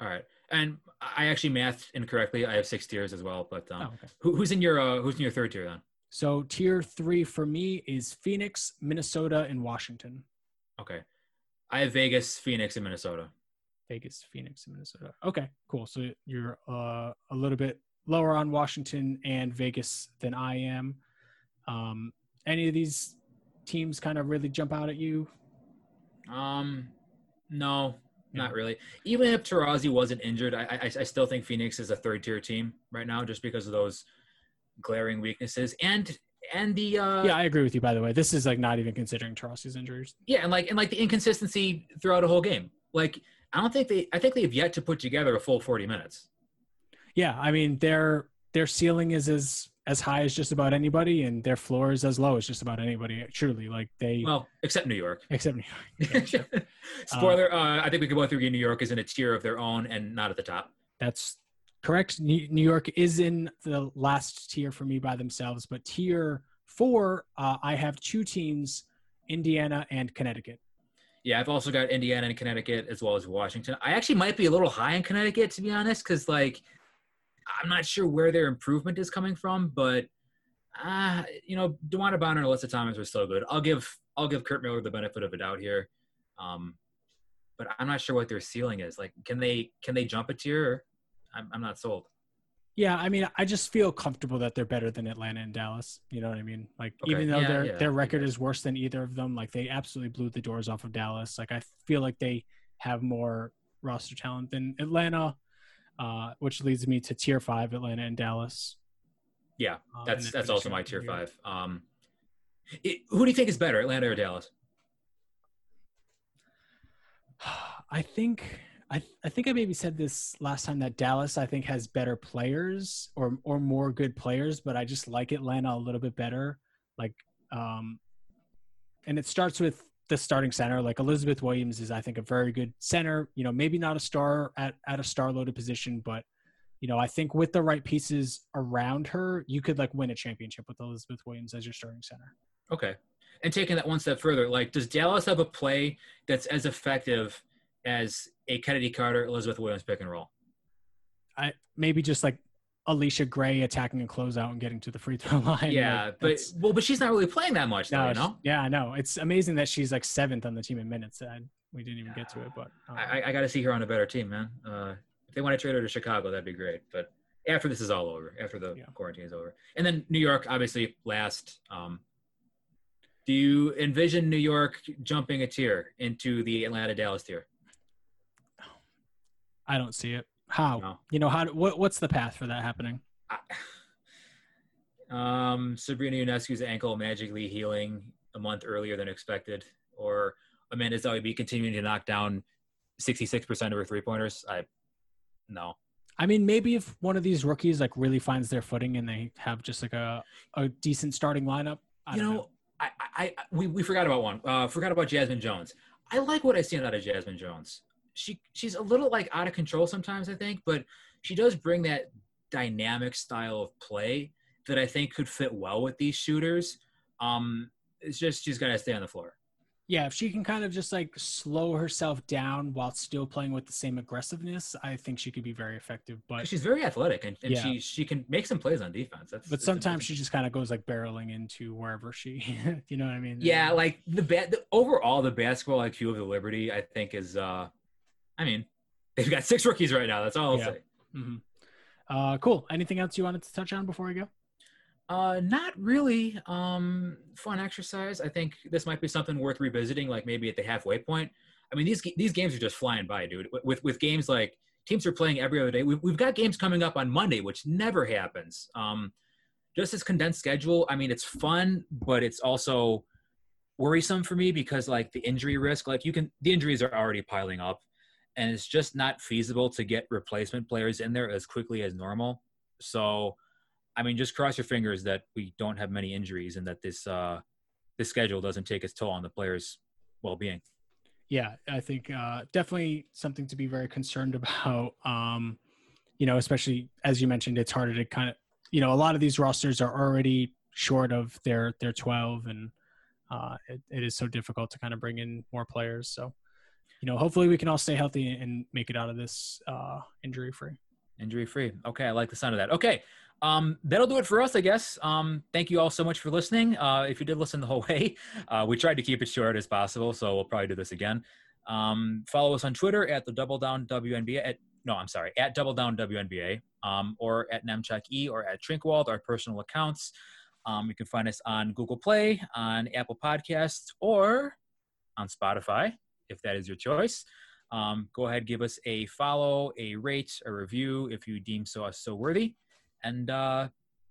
All right. And I actually mathed incorrectly. I have six tiers as well, but um, oh, okay. who, who's in your uh, who's in your third tier then? So tier three for me is Phoenix, Minnesota, and Washington. Okay. I have Vegas, Phoenix, and Minnesota. Vegas, Phoenix, and Minnesota. Okay, cool. So you're uh, a little bit lower on Washington and Vegas than I am. Um, any of these teams kind of really jump out at you? Um, no, not really. Even if Taurasi wasn't injured, I, I, I still think Phoenix is a third tier team right now, just because of those glaring weaknesses. And and the uh, yeah, I agree with you. By the way, this is like not even considering Charles's injuries. Yeah, and like and like the inconsistency throughout a whole game. Like I don't think they. I think they have yet to put together a full forty minutes. Yeah, I mean their their ceiling is as as high as just about anybody, and their floor is as low as just about anybody. Truly, like they well, except New York. Except New York. Yeah, Spoiler: uh, uh, I think we could both agree New York is in a tier of their own and not at the top. That's correct. New York is in the last tier for me by themselves, but tier four, uh, I have two teams, Indiana and Connecticut. Yeah, I've also got Indiana and Connecticut as well as Washington. I actually might be a little high in Connecticut to be honest, because like I'm not sure where their improvement is coming from, but uh, you know, DeWanna Bonner and Alyssa Thomas were still good. I'll give I'll give Curt Miller the benefit of a doubt here. Um, but I'm not sure what their ceiling is. Like, can they can they jump a tier? I'm I'm not sold. Yeah, I mean, I just feel comfortable that they're better than Atlanta and Dallas. You know what I mean? Like, okay. even though yeah, their yeah, their record is worse than either of them, like they absolutely blew the doors off of Dallas. Like, I feel like they have more roster talent than Atlanta, uh, which leads me to tier five, Atlanta and Dallas. Yeah, uh, that's uh, that's also my tier five. Um, it, who do you think is better, Atlanta or Dallas? I think I, I think I maybe said this last time that Dallas I think has better players or or more good players, but I just like Atlanta a little bit better. Like um and it starts with the starting center. Like Elizabeth Williams is I think a very good center, you know, maybe not a star at, at a star loaded position, but you know, I think with the right pieces around her, you could like win a championship with Elizabeth Williams as your starting center. Okay. And taking that one step further, like does Dallas have a play that's as effective as a Chennedy Carter, Elizabeth Williams pick and roll. I maybe just like Allisha Gray attacking a closeout and getting to the free throw line. Yeah, like, but well, but she's not really playing that much, though, no, you know. Yeah, I know. It's amazing that she's like seventh on the team in minutes. I, we didn't even get to it, but um, I, I got to see her on a better team, man. Uh, if they want to trade her to Chicago, that'd be great. But after this is all over, after the yeah. quarantine is over, and then New York, obviously last. Um, do you envision New York jumping a tier into the Atlanta Dallas tier? I don't see it. How? No. You know how? What, what's the path for that happening? um, Sabrina Ionescu's ankle magically healing a month earlier than expected, or Amanda Zahui continuing to knock down 66% of her three pointers. I no. I mean, maybe if one of these rookies like really finds their footing and they have just like a, a decent starting lineup. I you know, know, I, I, we, we forgot about one. Uh, forgot about Jazmine Jones. I like what I see out of Jazmine Jones she she's a little like out of control sometimes, I think, but she does bring that dynamic style of play that I think could fit well with these shooters. Um, it's just she's got to stay on the floor. Yeah, if she can kind of just like slow herself down while still playing with the same aggressiveness, I think she could be very effective. But she's very athletic and, and yeah. she she can make some plays on defense. That's, but sometimes she just kind of goes like barreling into wherever she, you know what I mean? Yeah, like the bat. The, overall, the basketball IQ of the Liberty, I think, is uh I mean, they've got six rookies right now. That's all I'll yeah. say. Mm-hmm. Uh, cool. Anything else you wanted to touch on before we go? Uh, not really. Um, fun exercise. I think this might be something worth revisiting, like maybe at the halfway point. I mean, these these games are just flying by, dude. With with games like teams are playing every other day. We've we've got games coming up on Monday, which never happens. Um, just this condensed schedule. I mean, it's fun, but it's also worrisome for me because like the injury risk. Like you can, the injuries are already piling up and it's just not feasible to get replacement players in there as quickly as normal. So, I mean, just cross your fingers that we don't have many injuries and that this uh, this schedule doesn't take its toll on the players' well-being. Yeah, I think uh, definitely something to be very concerned about. Um, you know, especially as you mentioned, it's harder to kind of, you know, a lot of these rosters are already short of their their 12 and uh, it, it is so difficult to kind of bring in more players. So you know, hopefully we can all stay healthy and make it out of this uh, injury free. Injury free. Okay, I like the sound of that. Okay, um, that'll do it for us, I guess. Um, thank you all so much for listening. Uh, if you did listen the whole way, uh, we tried to keep it short as possible, so we'll probably do this again. Um, follow us on Twitter at the Double Down WNBA. At, no, I'm sorry, at Double Down WNBA, um, or at Nemchock E, or at Trinkwald, our personal accounts. Um, you can find us on Google Play, on Apple Podcasts, or on Spotify if that is your choice. Um, go ahead, give us a follow, a rate, a review if you deem so so worthy. And uh,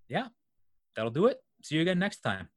yeah, that'll do it. See you again next time.